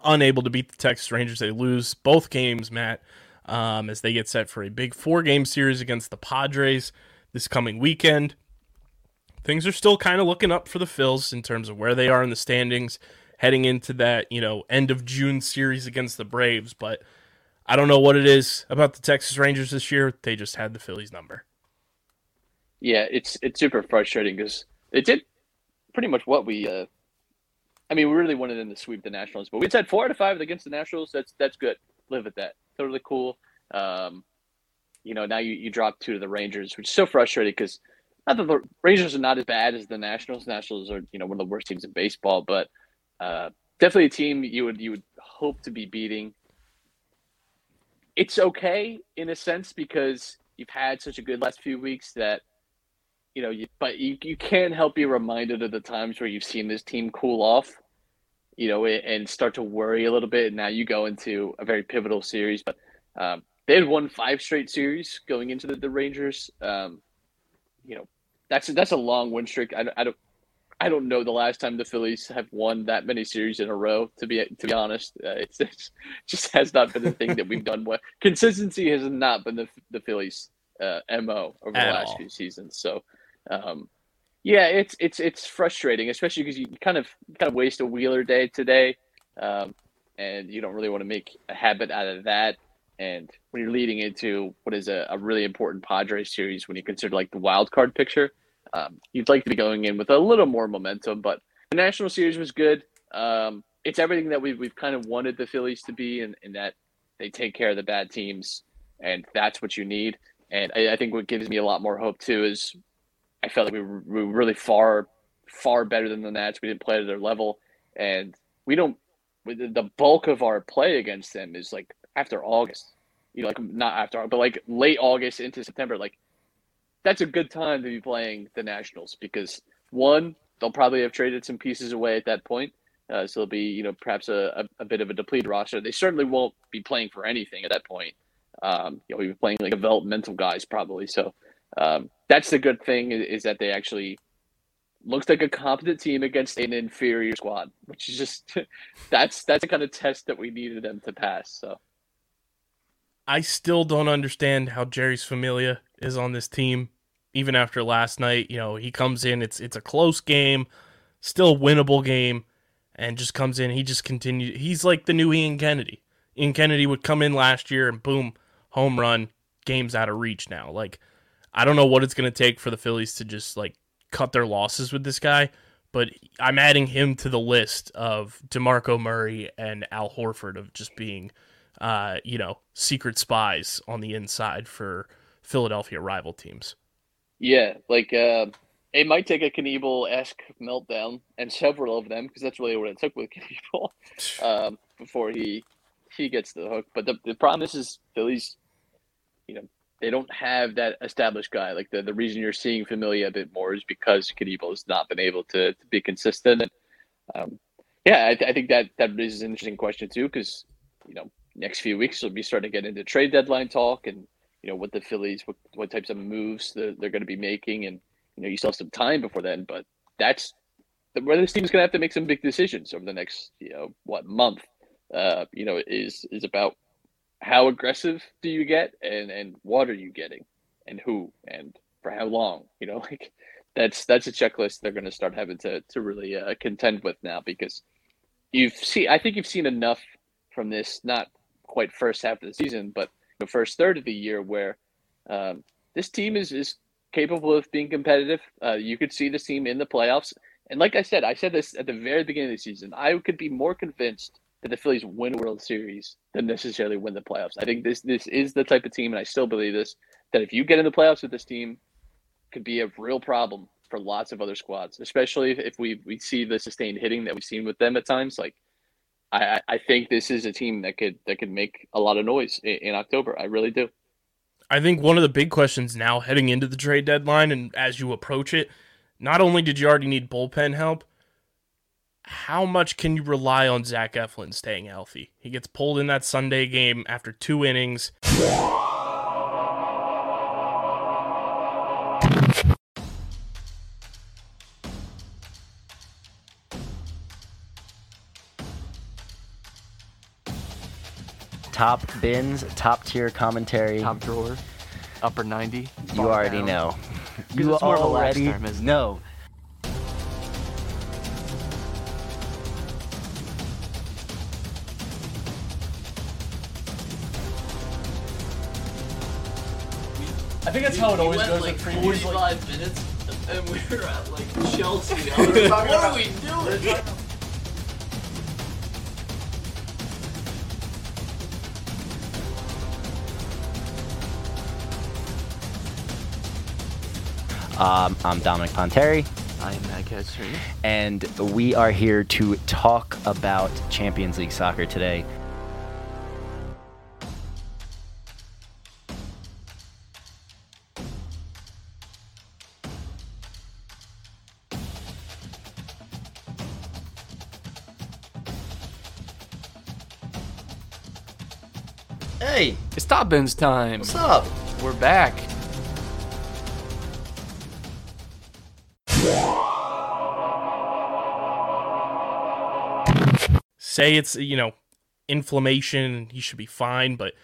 unable to beat the Texas Rangers. They lose both games, Matt, um, as they get set for a big four game series against the Padres this coming weekend. Things are still kind of looking up for the Phils in terms of where they are in the standings heading into that, you know, end of June series against the Braves. But I don't know what it is about the Texas Rangers this year. They just had the Phillies number. Yeah, it's it's super frustrating because they did pretty much what we. uh I mean, we really wanted them to sweep the Nationals, but we said four out of five against the Nationals. That's that's good. Live with that. Totally cool. Um, you know, now you, you drop two to the Rangers, which is so frustrating because not that the Rangers are not as bad as the Nationals. Nationals are you know one of the worst teams in baseball, but uh, definitely a team you would you would hope to be beating. It's okay in a sense because you've had such a good last few weeks that you know, you, but you you can't help be reminded of the times where you've seen this team cool off, you know, and start to worry a little bit. And now you go into a very pivotal series, but um, they had won five straight series going into the, the Rangers. Um, you know, that's that's a long win streak. I, I don't I don't know the last time the Phillies have won that many series in a row. To be to be honest, uh, it's, it's just has not been the thing that we've done well. Consistency has not been the the Phillies' uh, mo over the last all. few seasons. So, um, yeah, it's it's it's frustrating, especially because you kind of kind of waste a Wheeler day today, um, and you don't really want to make a habit out of that. And when you're leading into what is a, a really important Padres series, when you consider like the wild card picture, um, you'd like to be going in with a little more momentum. But the National Series was good. Um, it's everything that we've we've kind of wanted the Phillies to be, in, in that they take care of the bad teams, and that's what you need. And I, I think what gives me a lot more hope too is I felt like we were, we were really far far better than the Nats. We didn't play at their level, and we don't. The bulk of our play against them is like after August. You know, like not after, but like late August into September. Like that's a good time to be playing the Nationals because one, they'll probably have traded some pieces away at that point. Uh, so it'll be, you know, perhaps a, a, a bit of a depleted roster. They certainly won't be playing for anything at that point. Um, you know, we'll be playing like developmental guys probably. So um, that's the good thing is, that they actually looks like a competent team against an inferior squad, which is just that's that's the kind of test that we needed them to pass. So I still don't understand how Jeurys Familia is on this team, even after last night. You know, he comes in, it's it's a close game, still winnable game, and just comes in. He just continues. He's like the new Ian Kennedy. Ian Kennedy would come in last year and boom, home run, game's out of reach now. Like, I don't know what it's gonna take for the Phillies to just like cut their losses with this guy. But I'm adding him to the list of DeMarco Murray and Al Horford of just being uh, you know, secret spies on the inside for Philadelphia rival teams. yeah, like uh, it might take a Knebel esque meltdown and several of them because that's really what it took with Knebel um, before he he gets the hook. But the, the problem is, is Phillies, you know, they don't have that established guy. Like the, the reason you're seeing Familia a bit more is because Knebel has not been able to, to be consistent. Um, yeah, I, th- I think that that raises an interesting question too, because you know, next few weeks we'll be starting to get into trade deadline talk and you know what the Phillies, what, what types of moves they're, they're going to be making, and you know, you still have some time before then. But that's where this team is going to have to make some big decisions over the next, you know, what month. Uh, you know, is is about how aggressive do you get, and and what are you getting, and who, and for how long. You know, like that's that's a checklist they're going to start having to to really uh, contend with now because you've seen. I think you've seen enough from this, not quite first half of the season, but the first third of the year where um, this team is is capable of being competitive. Uh, you could see this team in the playoffs. And like I said, I said this at the very beginning of the season. I could be more convinced that the Phillies win a World Series than necessarily win the playoffs. I think this this is the type of team, and I still believe this, that if you get in the playoffs with this team, could be a real problem for lots of other squads, especially if, we we see the sustained hitting that we've seen with them at times. Like I, I- I think this is a team that could that could make a lot of noise in, in October. I really do. I think one of the big questions now heading into the trade deadline and as you approach it, not only did you already need bullpen help, how much can you rely on Zach Eflin staying healthy? He gets pulled in that Sunday game after two innings. Top bins, top tier commentary. top drawer, upper 90. you already down. know. Because You it's more of a lax already term, isn't it? know. I think that's how it always goes with previews. Like, minutes, and we were at like Chelsea. I was like, what are we doing? Um, I'm Dominic Ponteri, I am Matt Kestrin. and we are here to talk about Champions League soccer today. Top Bins time. What's up? We're back. say it's you know inflammation he should be fine but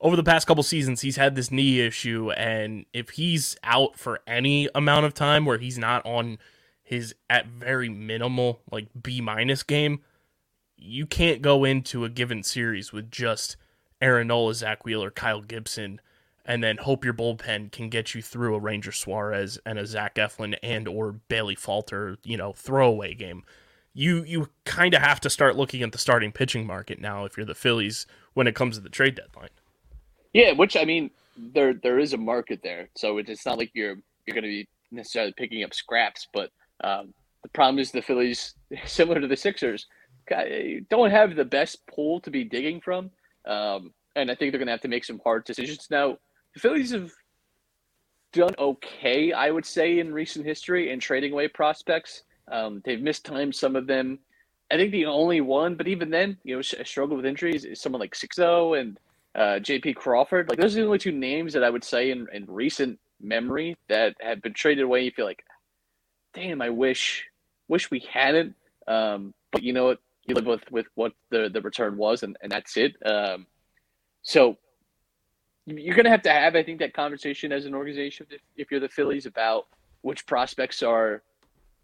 over the past couple seasons he's had this knee issue and if he's out for any amount of time where he's not on his at very minimal like b minus game you can't go into a given series with just Aaron Nola, Zach Wheeler, Kyle Gibson, and then hope your bullpen can get you through a Ranger Suarez and a Zach Eflin and or Bailey Falter, you know, throwaway game you you kind of have to start looking at the starting pitching market now if you're the Phillies when it comes to the trade deadline. Yeah, which I mean, there there is a market there, so it's not like you're you're going to be necessarily picking up scraps. But um, the problem is the Phillies, similar to the Sixers, don't have the best pool to be digging from, um, and I think they're going to have to make some hard decisions. Now, the Phillies have done okay, I would say, in recent history in trading away prospects. Um, they've mistimed some of them. I think the only one, but even then, you know, sh- struggled with injuries is someone like Sixto and uh, J.P. Crawford. Like those are the only two names that I would say in, in recent memory that have been traded away. You feel like, damn, I wish wish we hadn't. Um, but you know what? You live with with what the the return was, and, and that's it. Um, so you're gonna have to have, I think, that conversation as an organization if, if you're the Phillies about which prospects are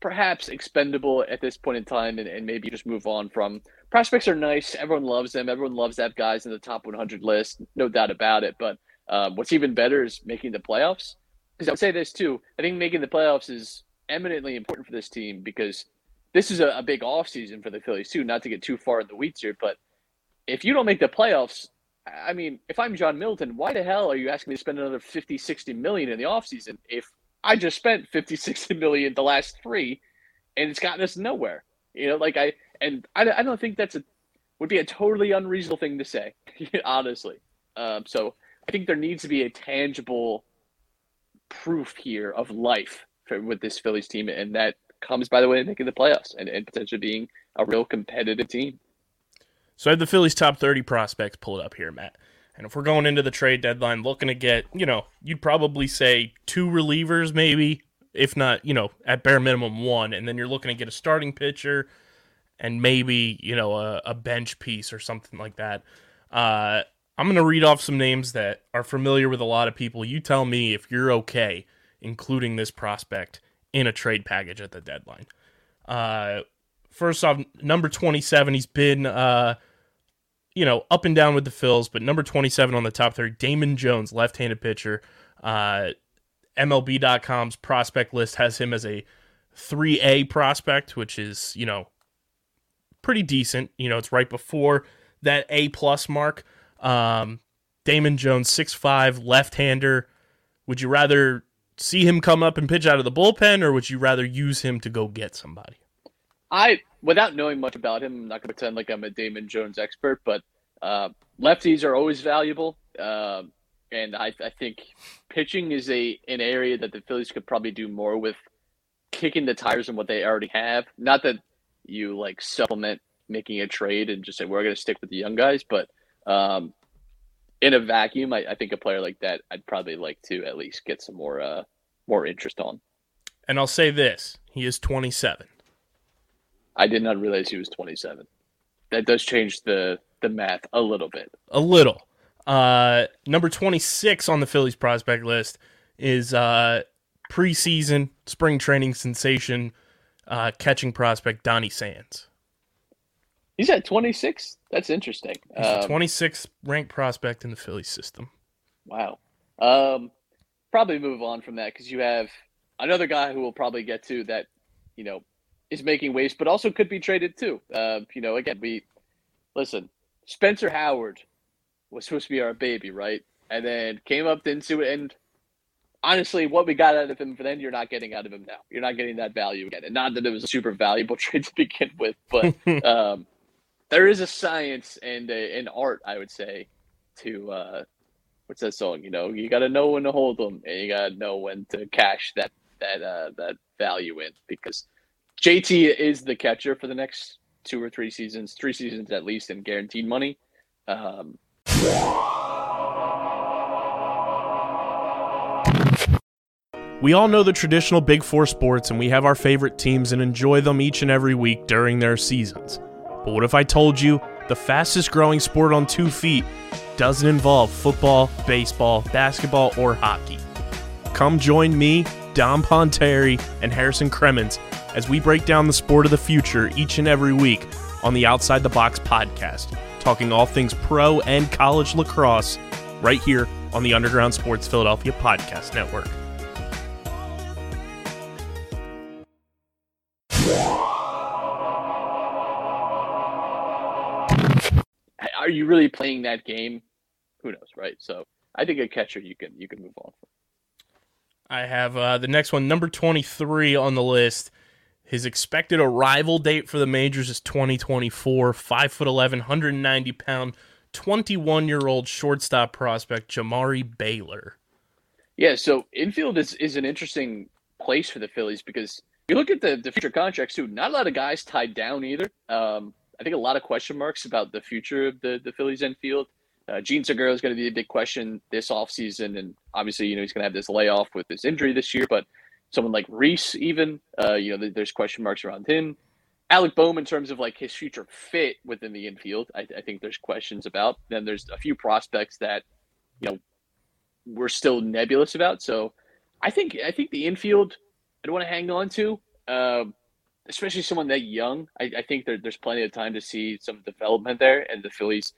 perhaps expendable at this point in time and, and maybe just move on from. Prospects are nice. Everyone loves them. Everyone loves that guys in the top 100 list no doubt about it. But um, what's even better is making the playoffs. Because i would say this too i think making the playoffs is eminently important for this team because this is a, a big offseason for the phillies too not to get too far in the weeds here but if you don't make the playoffs i mean if i'm john middleton why the hell are you asking me to spend another 50 60 million in the offseason if I just spent 50, 60 million the last three, and it's gotten us nowhere. You know, like I and I, I don't think that's a would be a totally unreasonable thing to say, honestly. Um, so I think there needs to be a tangible proof here of life for, with this Phillies team, and that comes by the way of making the playoffs and, and potentially being a real competitive team. So I have the Phillies top 30 prospects pulled up here, Matt. And if we're going into the trade deadline looking to get, you know, you'd probably say two relievers maybe, if not, you know, at bare minimum one, and then you're looking to get a starting pitcher and maybe, you know, a, a bench piece or something like that. Uh, I'm going to read off some names that are familiar with a lot of people. You tell me if you're okay including this prospect in a trade package at the deadline. Uh, first off, number 27, he's been, uh, you know, up and down with the Phils, but number 27 on the top 30, Damon Jones, left handed pitcher. Uh, MLB.com's prospect list has him as a 3A prospect, which is, you know, pretty decent. You know, it's right before that A plus mark. Um, Damon Jones, 6'5, left hander. Would you rather see him come up and pitch out of the bullpen, or would you rather use him to go get somebody? I, without knowing much about him, I'm not going to pretend like I'm a Damon Jones expert, but uh, lefties are always valuable. Um and I, I think pitching is a an area that the Phillies could probably do more with kicking the tires on what they already have. Not that you like supplement making a trade and just say we're going to stick with the young guys, but um, in a vacuum, I, I think a player like that I'd probably like to at least get some more uh, more interest on. And I'll say this he is 27. I did not realize he was 27. That does change the the math a little bit. A little. Uh, number 26 on the Phillies prospect list is uh, preseason spring training sensation uh, catching prospect Donnie Sands. He's at 26. That's interesting. He's Um, 26th ranked prospect in the Phillies system. Wow. Um, probably move on from that because you have another guy who we'll probably get to that, you know, is making waves, but also could be traded too. Uh, you know, again, we listen. Spencer Howard was supposed to be our baby, right? And then came up into it, and honestly, what we got out of him for then, you're not getting out of him now. You're not getting that value again, and not that it was a super valuable trade to begin with, but um, there is a science and a, an art, I would say, to uh, what's that song? You know, you got to know when to hold them, and you got to know when to cash that that uh, that value in because JT is the catcher for the next two or three seasons, three seasons at least, in guaranteed money. Um, We all know the traditional Big Four sports and we have our favorite teams and enjoy them each and every week during their seasons. But what if I told you the fastest growing sport on two feet doesn't involve football, baseball, basketball, or hockey? Come join me, Dom Ponteri, and Harrison Cremens as we break down the sport of the future each and every week on the Outside the Box podcast, talking all things pro and college lacrosse right here on the Underground Sports Philadelphia Podcast Network. Are you really playing that game? Who knows, right? So I think a catcher you can you can move on from. I have uh, the next one, number 23 on the list. His expected arrival date for the majors is 2024. 5 foot 11, 190 pound, 21 year old shortstop prospect Jamari Baylor. Yeah, so infield is, is an interesting place for the Phillies because you look at the, the future contracts too. Not a lot of guys tied down either. Um, I think a lot of question marks about the future of the, the Phillies infield. Uh, Jean Segura is going to be a big question this offseason, and obviously, you know, he's going to have this layoff with this injury this year. But someone like Rhys, even, uh, you know, th- there's question marks around him. Alec Bohm, in terms of like his future fit within the infield, I, I think there's questions about. Then there's a few prospects that, you know, we're still nebulous about. So I think I think the infield I don't want to hang on to, um, especially someone that young. I, I think there, there's plenty of time to see some development there. And the Phillies,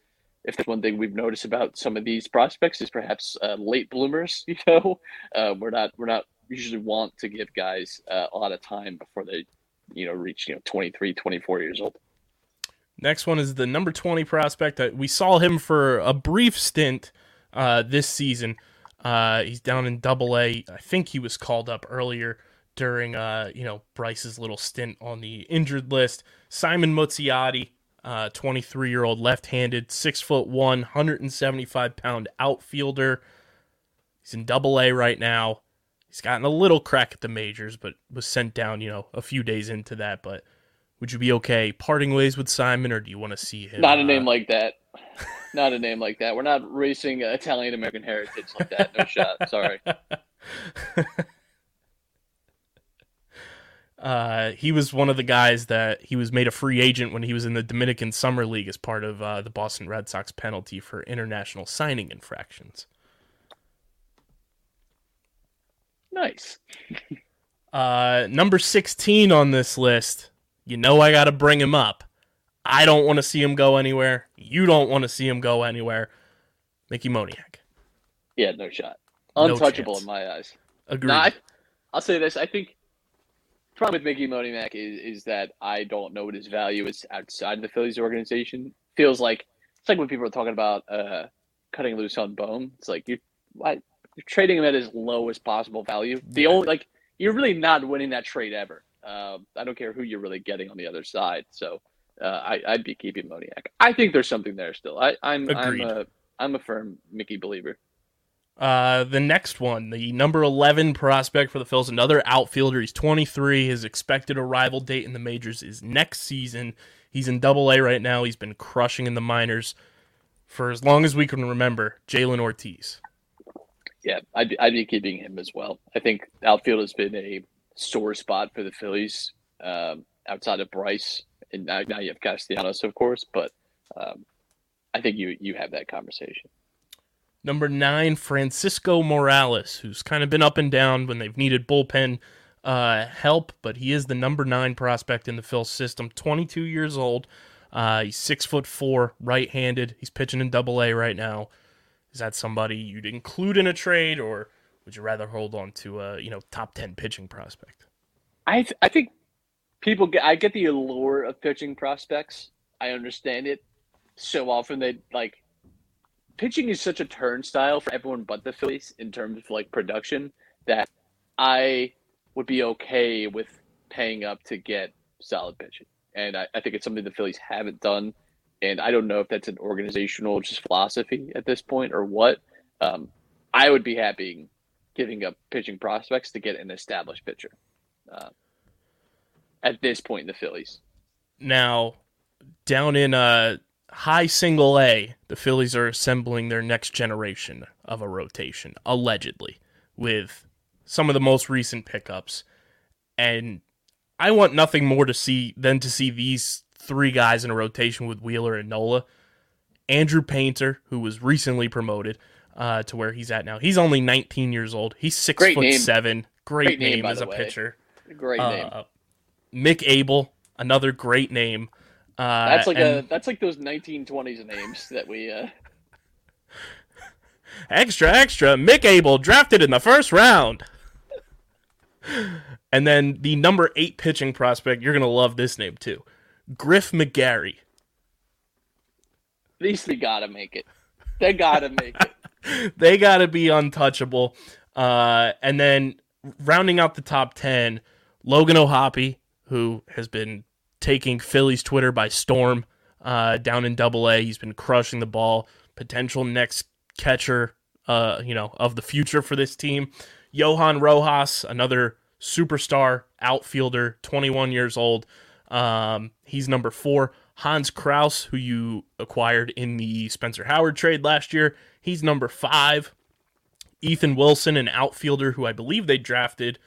if there's one thing we've noticed about some of these prospects, is perhaps uh, late bloomers. You know, uh, we're not we're not usually want to give guys uh, a lot of time before they, you know, reach you know 23, 24 years old. Next one is the number 20 prospect. We saw him for a brief stint uh, this season. Uh, he's down in double A. I think he was called up earlier during, uh, you know, Bryce's little stint on the injured list. Simon Muzziotti, 23 year old left handed, six foot one, 175 pound outfielder. He's in double A right now. He's gotten a little crack at the majors, but was sent down, you know, a few days into that. But would you be okay parting ways with Simon, or do you want to see him? Not a uh, name like that. Not a name like that. We're not racing uh, Italian American heritage like that. No shot. Sorry. Uh, he was one of the guys that he was made a free agent when he was in the Dominican Summer League as part of uh, the Boston Red Sox penalty for international signing infractions. Nice. Uh, number 16 on this list, you know I got to bring him up. I don't want to see him go anywhere. You don't want to see him go anywhere. Mickey Moniak. Yeah, no shot. Untouchable chance. in my eyes. Agreed. No, I, I'll say this. I think problem with Mickey Moniak is, is that I don't know what his value is outside of the Phillies organization. Feels like it's like when people are talking about uh, cutting loose on Bohm. It's like you, why you're trading him at his lowest possible value. The only like you're really not winning that trade ever. Um, I don't care who you're really getting on the other side. So uh, I, I'd be keeping Moniak. I think there's something there still. I, I'm Agreed. I'm a I'm a firm Mickey believer. Uh, the next one, the number 11 prospect for the Phils, another outfielder. He's 23. His expected arrival date in the majors is next season. He's in double A right now. He's been crushing in the minors for as long as we can remember. Jhailyn Ortiz. Yeah, I'd be, I'd be keeping him as well. I think outfield has been a sore spot for the Phillies um, outside of Bryce, and now, now you have Castellanos, of course. But um, I think you you have that conversation. Number nine, Francisco Morales, who's kind of been up and down when they've needed bullpen uh, help, but he is the number nine prospect in the Phil system. 22 years old. Uh, he's six foot four, right handed. He's pitching in double A right now. Is that somebody you'd include in a trade, or would you rather hold on to a you know top 10 pitching prospect? I th- I think people get I get the allure of pitching prospects. I understand it. So often they like pitching is such a turnstile for everyone but the Phillies in terms of like production that I would be okay with paying up to get solid pitching. And I, I think it's something the Phillies haven't done. And I don't know if that's an organizational just philosophy at this point or what. Um, I would be happy giving up pitching prospects to get an established pitcher uh, at this point in the Phillies. Now, down in uh, high single A, the Phillies are assembling their next generation of a rotation, allegedly, with some of the most recent pickups. And I want nothing more to see than to see these three guys in a rotation with Wheeler and Nola. Andrew Painter, who was recently promoted uh, to where he's at now. He's only 19 years old. He's six Great foot name. seven. Great, Great name, name, as a way. pitcher. Great name. Uh, Mick Abel, another great name. Uh, that's like and a that's like those 1920s names that we. Uh, extra, extra. Mick Abel drafted in the first round. and then the number eight pitching prospect, you're gonna love this name too, Griff McGarry. these three gotta make it. They gotta make it. they got to be untouchable. Uh, and then rounding out the top 10, Logan O'Hoppe, who has been taking Phillies Twitter by storm uh, down in double A. He's been crushing the ball. Potential next catcher, uh, you know, of the future for this team. Johan Rojas, another superstar outfielder, 21 years old. Um, he's number four. Hans Crouse, who you acquired in the Spencer Howard trade last year, he's number five. Ethan Wilson, an outfielder who I believe they drafted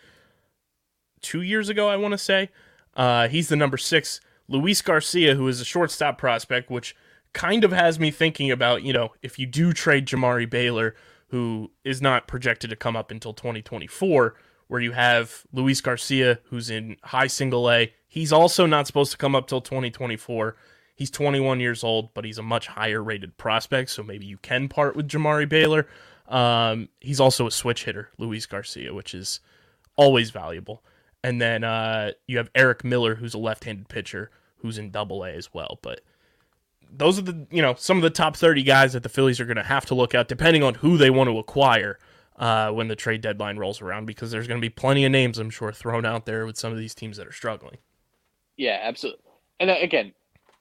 two years ago, I want to say. Uh, he's the number six. Luis Garcia, who is a shortstop prospect, which kind of has me thinking about, you know, if you do trade Jamari Baylor, who is not projected to come up until 2024, where you have Luis Garcia, who's in high single A. He's also not supposed to come up till 2024. He's 21 years old, but he's a much higher rated prospect, so maybe you can part with Jamari Baylor. Um, he's also a switch hitter, Luis Garcia, which is always valuable. And then uh, you have Eric Miller, who's a left-handed pitcher, who's in Double A as well. But those are the you know some of the top 30 guys that the Phillies are going to have to look at, depending on who they want to acquire uh, when the trade deadline rolls around, because there's going to be plenty of names, I'm sure, thrown out there with some of these teams that are struggling. Yeah, absolutely. And uh, again,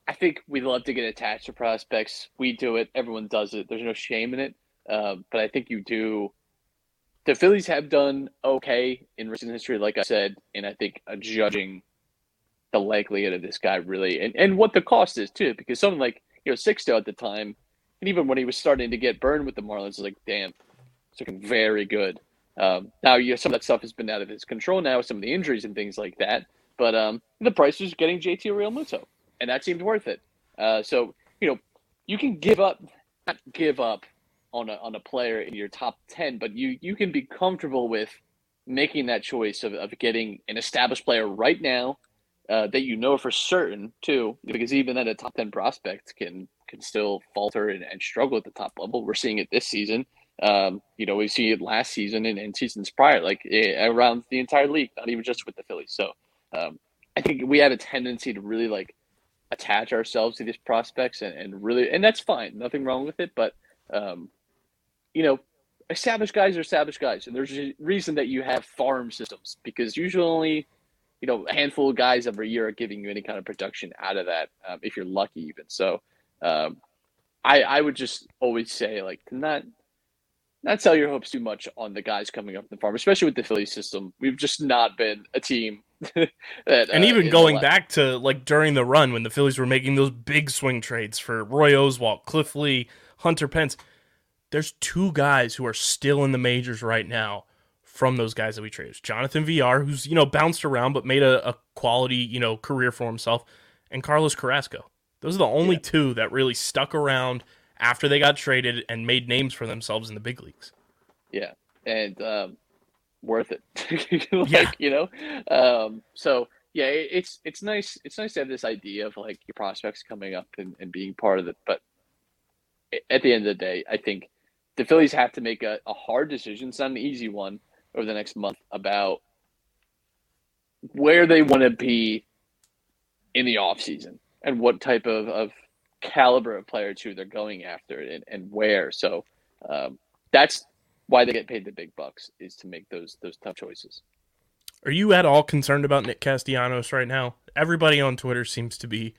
I think we love to get attached to prospects. We do it. Everyone does it. There's no shame in it. Um, but I think you do. The Phillies have done okay in recent history, like I said, and I think judging the likelihood of this guy really, and, and what the cost is too, because someone like you know Sixto at the time, and even when he was starting to get burned with the Marlins, like damn, it's looking very good. Um, now, you know, some of that stuff has been out of his control now, some of the injuries and things like that. But um, the price was getting JT Realmuto, and that seemed worth it. Uh, so you know, you can give up, not give up on a on a player in your top ten, but you you can be comfortable with making that choice of, of getting an established player right now uh, that you know for certain too, because even then a top ten prospect can can still falter and, and struggle at the top level. We're seeing it this season. Um, you know, we see it last season and, and seasons prior, like eh, around the entire league, not even just with the Phillies. So um, I think we have a tendency to really like attach ourselves to these prospects and, and really, and that's fine, nothing wrong with it. But um, you know, established guys are established guys, and there's a reason that you have farm systems because usually only you know a handful of guys every year are giving you any kind of production out of that, um, if you're lucky, even. So um, I I would just always say like not not sell your hopes too much on the guys coming up the farm, especially with the Philly system. We've just not been a team that, And uh, even going back to like during the run when the Phillies were making those big swing trades for Roy Oswalt, Cliff Lee, Hunter Pence, there's two guys who are still in the majors right now from those guys that we traded. Jonathan Villar, who's you know bounced around but made a, a quality you know career for himself, and Carlos Carrasco. Those are the only two that really stuck around after they got traded and made names for themselves in the big leagues. Yeah, and um, worth it. like, Yeah. you know. Um, so yeah, it, it's it's nice. It's nice to have this idea of like your prospects coming up and, and being part of it. But at the end of the day, I think the Phillies have to make a, a hard decision. It's not an easy one over the next month about where they want to be in the off season and what type of, of caliber of player too they're going after and, and where. So um, that's why they get paid the big bucks is to make those those tough choices. Are you at all concerned about Nick Castellanos right now? Everybody on Twitter seems to be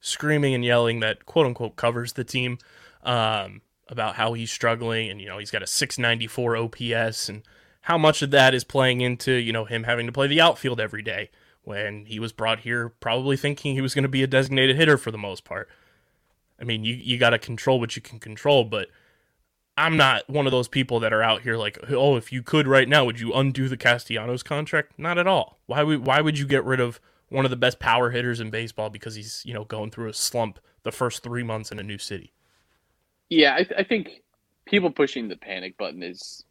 screaming and yelling that quote unquote covers the team um, about how he's struggling and you know he's got a 694 OPS and how much of that is playing into you know him having to play the outfield every day when he was brought here probably thinking he was going to be a designated hitter for the most part. I mean, you you got to control what you can control, but I'm not one of those people that are out here like, oh, if you could right now, would you undo the Castellanos contract? Not at all. Why would why would you get rid of one of the best power hitters in baseball because he's you know going through a slump the first three months in a new city? Yeah, I, I think people pushing the panic button is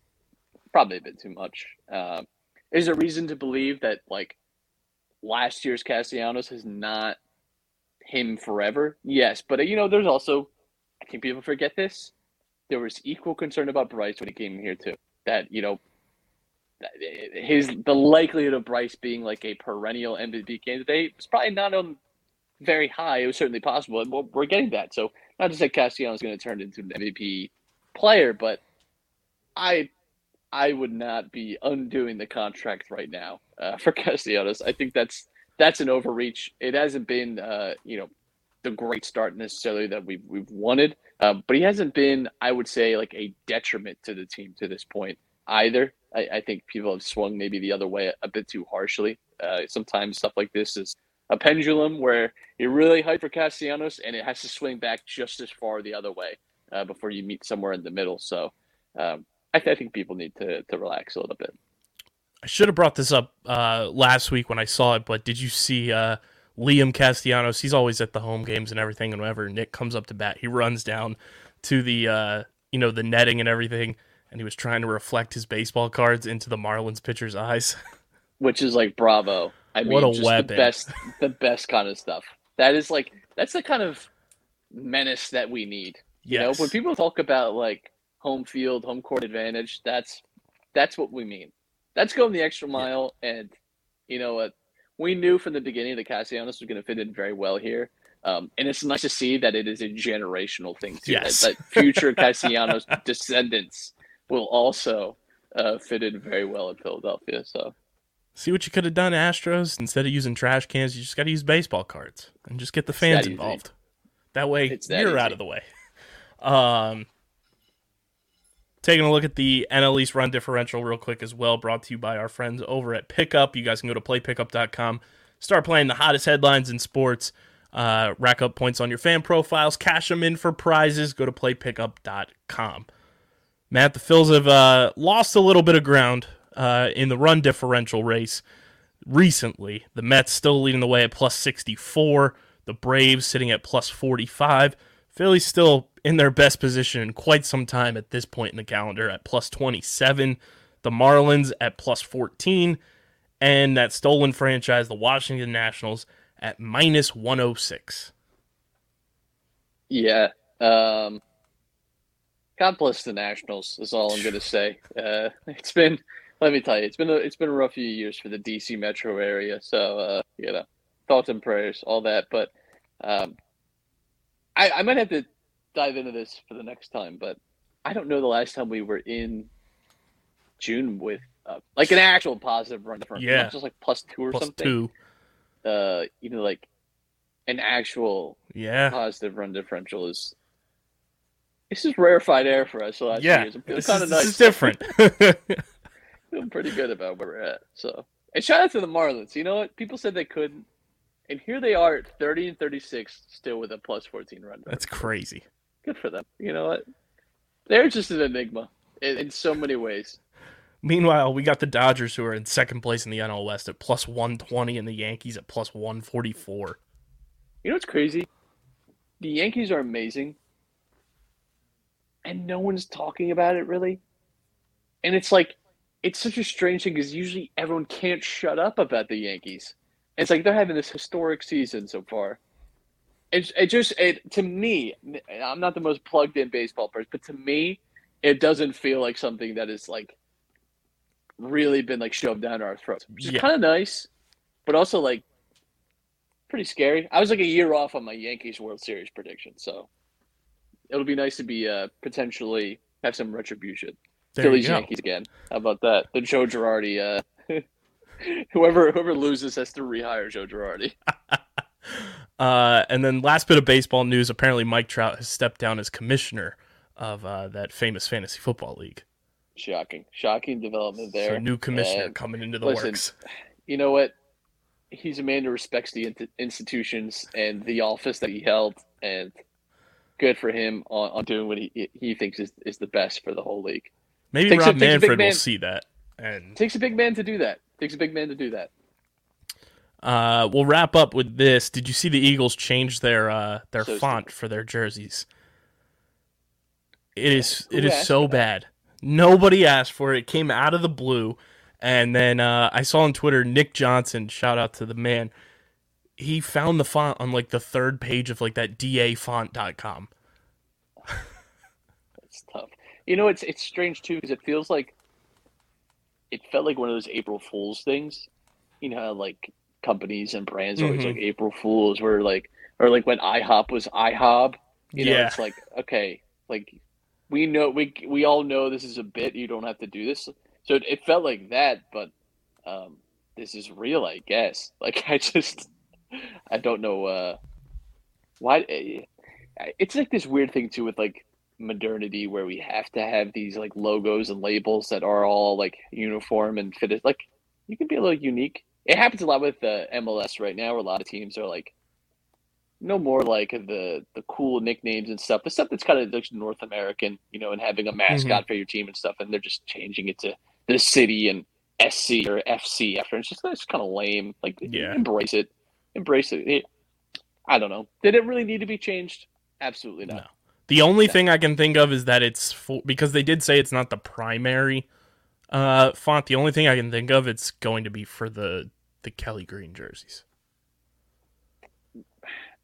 probably a bit too much. Um, is there reason to believe that like last year's Castellanos is not him forever? Yes, but uh, you know, there's also I think people forget this. There was equal concern about Bryce when he came here too. That you know, his the likelihood of Bryce being like a perennial MVP candidate was probably not on very high. It was certainly possible, and we're getting that. So not to say Castellanos is going to turn into an MVP player, but I I would not be undoing the contract right now uh, for Castellanos. I think that's that's an overreach. It hasn't been uh, you know the great start necessarily that we've we've wanted, uh, but he hasn't been I would say like a detriment to the team to this point either. I, I think people have swung maybe the other way a bit too harshly. Uh, sometimes stuff like this is a pendulum where you're really hyped for Castellanos and it has to swing back just as far the other way uh, before you meet somewhere in the middle. So um, I, th- I think people need to, to relax a little bit. I should have brought this up uh, last week when I saw it, but did you see uh, Liam Castellanos? He's always at the home games and everything, and whenever Nick comes up to bat, he runs down to the uh, you know the netting and everything, and he was trying to reflect his baseball cards into the Marlins pitcher's eyes. which is like bravo. I mean, What a just weapon. the best, the best kind of stuff. That is like that's the kind of menace that we need. You know, when people talk about like home field, home court advantage, that's that's what we mean. That's going the extra mile, and you know what? We knew from the beginning that Castellanos was going to fit in very well here. Um, and it's nice to see that it is a generational thing too. Yes. That, that future Castellanos descendants will also uh, fit in very well in Philadelphia. So See what you could have done, Astros. Instead of using trash cans, you just got to use baseball cards and just get the fans that involved. That way, that you're out of the way. Um, taking a look at the NL East run differential real quick as well, brought to you by our friends over at Pickup. You guys can go to playpickup.com, start playing the hottest headlines in sports, uh, rack up points on your fan profiles, cash them in for prizes. Go to playpickup.com. Matt, the Phils have uh, lost a little bit of ground uh, in the run differential race recently. The Mets still leading the way at plus 64. The Braves sitting at plus 45. Philly's still in their best position in quite some time at this point in the calendar at plus 27. The Marlins at plus 14. And that stolen franchise, the Washington Nationals, at minus 106. Yeah. Um, God bless the Nationals. Is all I'm going to say. Uh, it's been, let me tell you, it's been a, it's been a rough few years for the DC metro area. So uh, you know, thoughts and prayers, all that. But um, I, I might have to dive into this for the next time. But I don't know the last time we were in June with uh, like an actual positive run difference, Yeah. just like plus two or Plus something. two. Uh, you know, like an actual Yeah. positive run differential is this is rarefied air for us the last Yeah. years. I'm This, kind is, of this is different. feeling pretty good about where we're at. So, and shout out to the Marlins. You know what? People said they couldn't, and here they are at 30 and 36, still with a plus 14 run. That's crazy. good for them. You know what? They're just an enigma in, in so many ways. Meanwhile, we got the Dodgers who are in second place in the NL West at plus 120 and the Yankees at plus 144. You know what's crazy? The Yankees are amazing, and no one's talking about it really. And it's like, it's such a strange thing because usually everyone can't shut up about the Yankees. It's like they're having this historic season so far. It, it just, it, to me, I'm not the most plugged in baseball person, but to me, it doesn't feel like something that is like really been like shoved down our throats, which is Yeah. kind of nice, but also like pretty scary. I was like a year off on my Yankees World Series prediction, so it'll be nice to be uh, potentially have some retribution. There Phillies. Yankees again. How about that? The Joe Girardi. Uh, whoever whoever loses has to rehire Joe Girardi. Uh, and then last bit of baseball news apparently Mike Trout has stepped down as commissioner of uh, that famous fantasy football league. Shocking, shocking development there. So new commissioner And coming into the listen, works. you know what? He's a man who respects the in- institutions and the office that he held, and good for him on, on doing what he he thinks is, is the best for the whole league. Maybe Takes a- Rob a big Manfred will see that. And takes a big man to do that. Takes a big man to do that. uh, we'll wrap up with this. Did you see the Eagles change their uh, their So font for their jerseys? It is Who it is so bad. Nobody asked for it. It came out of the blue. And then uh, I saw on Twitter Nick Johnson, shout out to the man. He found the font on like the third page of like that dafont.com. That's tough. You know, it's it's strange too because it feels like it felt like one of those April Fools things. You know, like companies and brands are always like April Fools, where like or like when IHOP was IHOB. You know, Yeah. it's like okay, like we know we we all know this is a bit. You don't have to do this. So it, it felt like that, but um, this is real, I guess. Like I just I don't know uh, why. eh, It's like this weird thing too with like modernity where we have to have these like logos and labels that are all like uniform and fitted. Like you can be a little unique. It happens a lot with uh, MLS right now, where a lot of teams are like no more like the the cool nicknames and stuff. The stuff that's kind of like North American, you know, and having a mascot for your team and stuff, and they're just changing it to the city and SC or FC after. It's just it's kind of lame. Like Yeah. embrace it, embrace it. It- I don't know. Did it really need to be changed? Absolutely not. No. The only thing I can think of is that it's for, because they did say it's not the primary uh, font. The only thing I can think of it's going to be for the the Kelly Green jerseys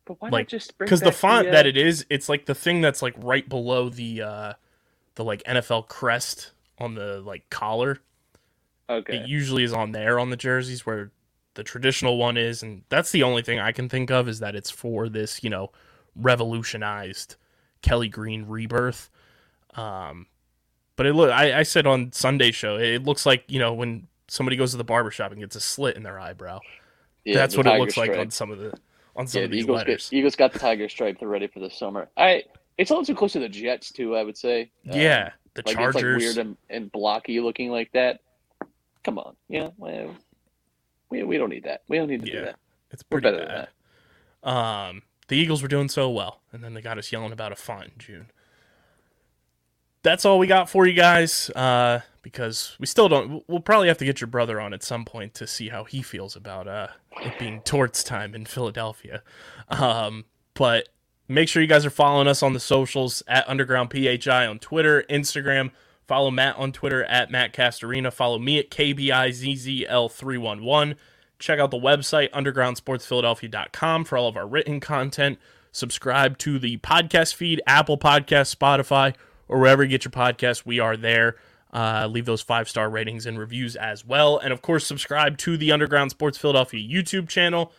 But why Like, not just because the font uh, that it is, it's like the thing that's like right below the uh, the like NFL crest on the like collar. okay It usually is on there on the jerseys where the traditional one is, and that's the only thing I can think of is that it's for this you know revolutionized Kelly Green rebirth. Um, but it look I, I said on Sunday show it looks like you know when somebody goes to the barbershop and gets a slit in their eyebrow. Yeah, that's the what it looks like on some of the on some Yeah, of the these Eagles, letters. get, Eagles got the tiger stripe. They're ready for the summer. I it's also close to the Jets too. I would say. Um, yeah, the like Chargers. it's like weird and, and blocky looking like that. Come on, yeah, well, we we don't need that. We don't need to Yeah. do that. It's We're pretty better than bad. Um, the Eagles were doing so well, and then they got us yelling about a font in June. That's all we got for you guys, uh, because we still don't. We'll probably have to get your brother on at some point to see how he feels about uh, it being torts time in Philadelphia. Um, but make sure you guys are following us on the socials at Underground PHI on Twitter, Instagram. Follow Matt on Twitter at Matt Castorina. Follow me at KBIZZL311. Check out the website, undergroundsportsphiladelphia.com, for all of our written content. Subscribe to the podcast feed, Apple Podcast, Spotify, or wherever you get your podcasts. We are there. Uh, leave those five star ratings and reviews as well. And of course, subscribe to the Underground Sports Philadelphia YouTube channel.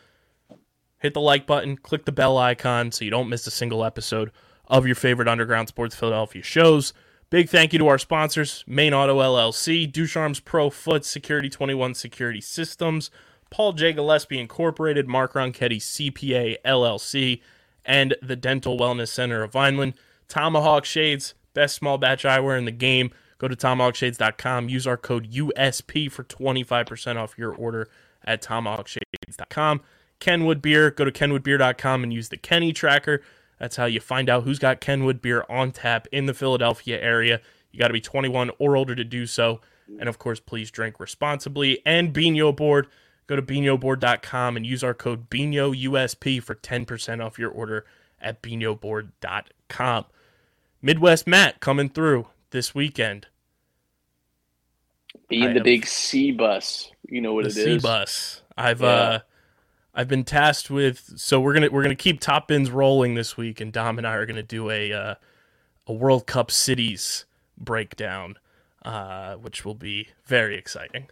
Hit the like button, click the bell icon so you don't miss a single episode of your favorite Underground Sports Philadelphia shows. Big thank you to our sponsors Main Auto LLC, Ducharme's Pro Foot, Security 21 Security Systems, Paul J. Gillespie Incorporated, Mark Ronchetti CPA LLC, and the Dental Wellness Center of Vineland. Tomahawk Shades, best small batch eyewear in the game. Go to tomahawkshades.com. Use our code USP for 25% off your order at tomahawkshades.com. Kenwood Beer, go to kenwoodbeer.com and use the Kenny tracker. That's how you find out who's got Kenwood beer on tap in the Philadelphia area. You got to be 21 or older to do so. And of course, please drink responsibly. And Binho Board, go to binhoboard.com and use our code BINHOUSP for 10% off your order at binhoboard.com. Midwest Matt coming through this weekend. Being the big C bus, you know what it is C bus. I've Yeah. uh I've been tasked with so we're gonna we're gonna keep top bins rolling this week and Dom and I are gonna do a uh, a World Cup cities breakdown, uh, which will be very exciting.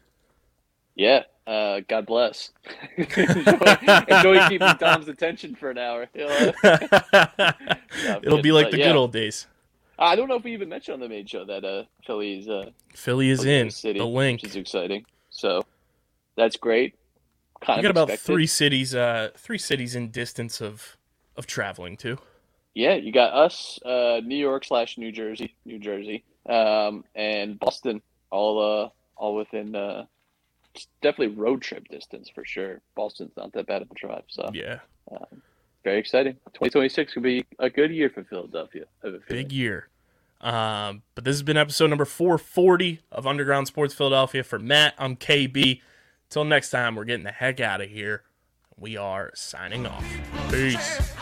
Yeah. Uh, God bless. enjoy, enjoy keeping Tom's attention for an hour. You? It'll be like the yeah. good old days. I don't know if we even mentioned on the main show that uh, Philly's uh, Philly is in city, the link. which is exciting. So that's great. Kind We got about expected. three cities, uh, three cities in distance of of traveling to. Yeah, you got us, uh, New York slash New Jersey, New Jersey, um, and Boston, all uh, all within uh, definitely road trip distance for sure. Boston's not that bad of a drive, so Yeah, very very exciting. 2026 could be a good year for Philadelphia. Have a. Big year. Um, but this has been episode number 440 of Underground Sports Philadelphia. For Matt, I'm KB. Till next time, we're getting the heck out of here. We are signing off. Peace.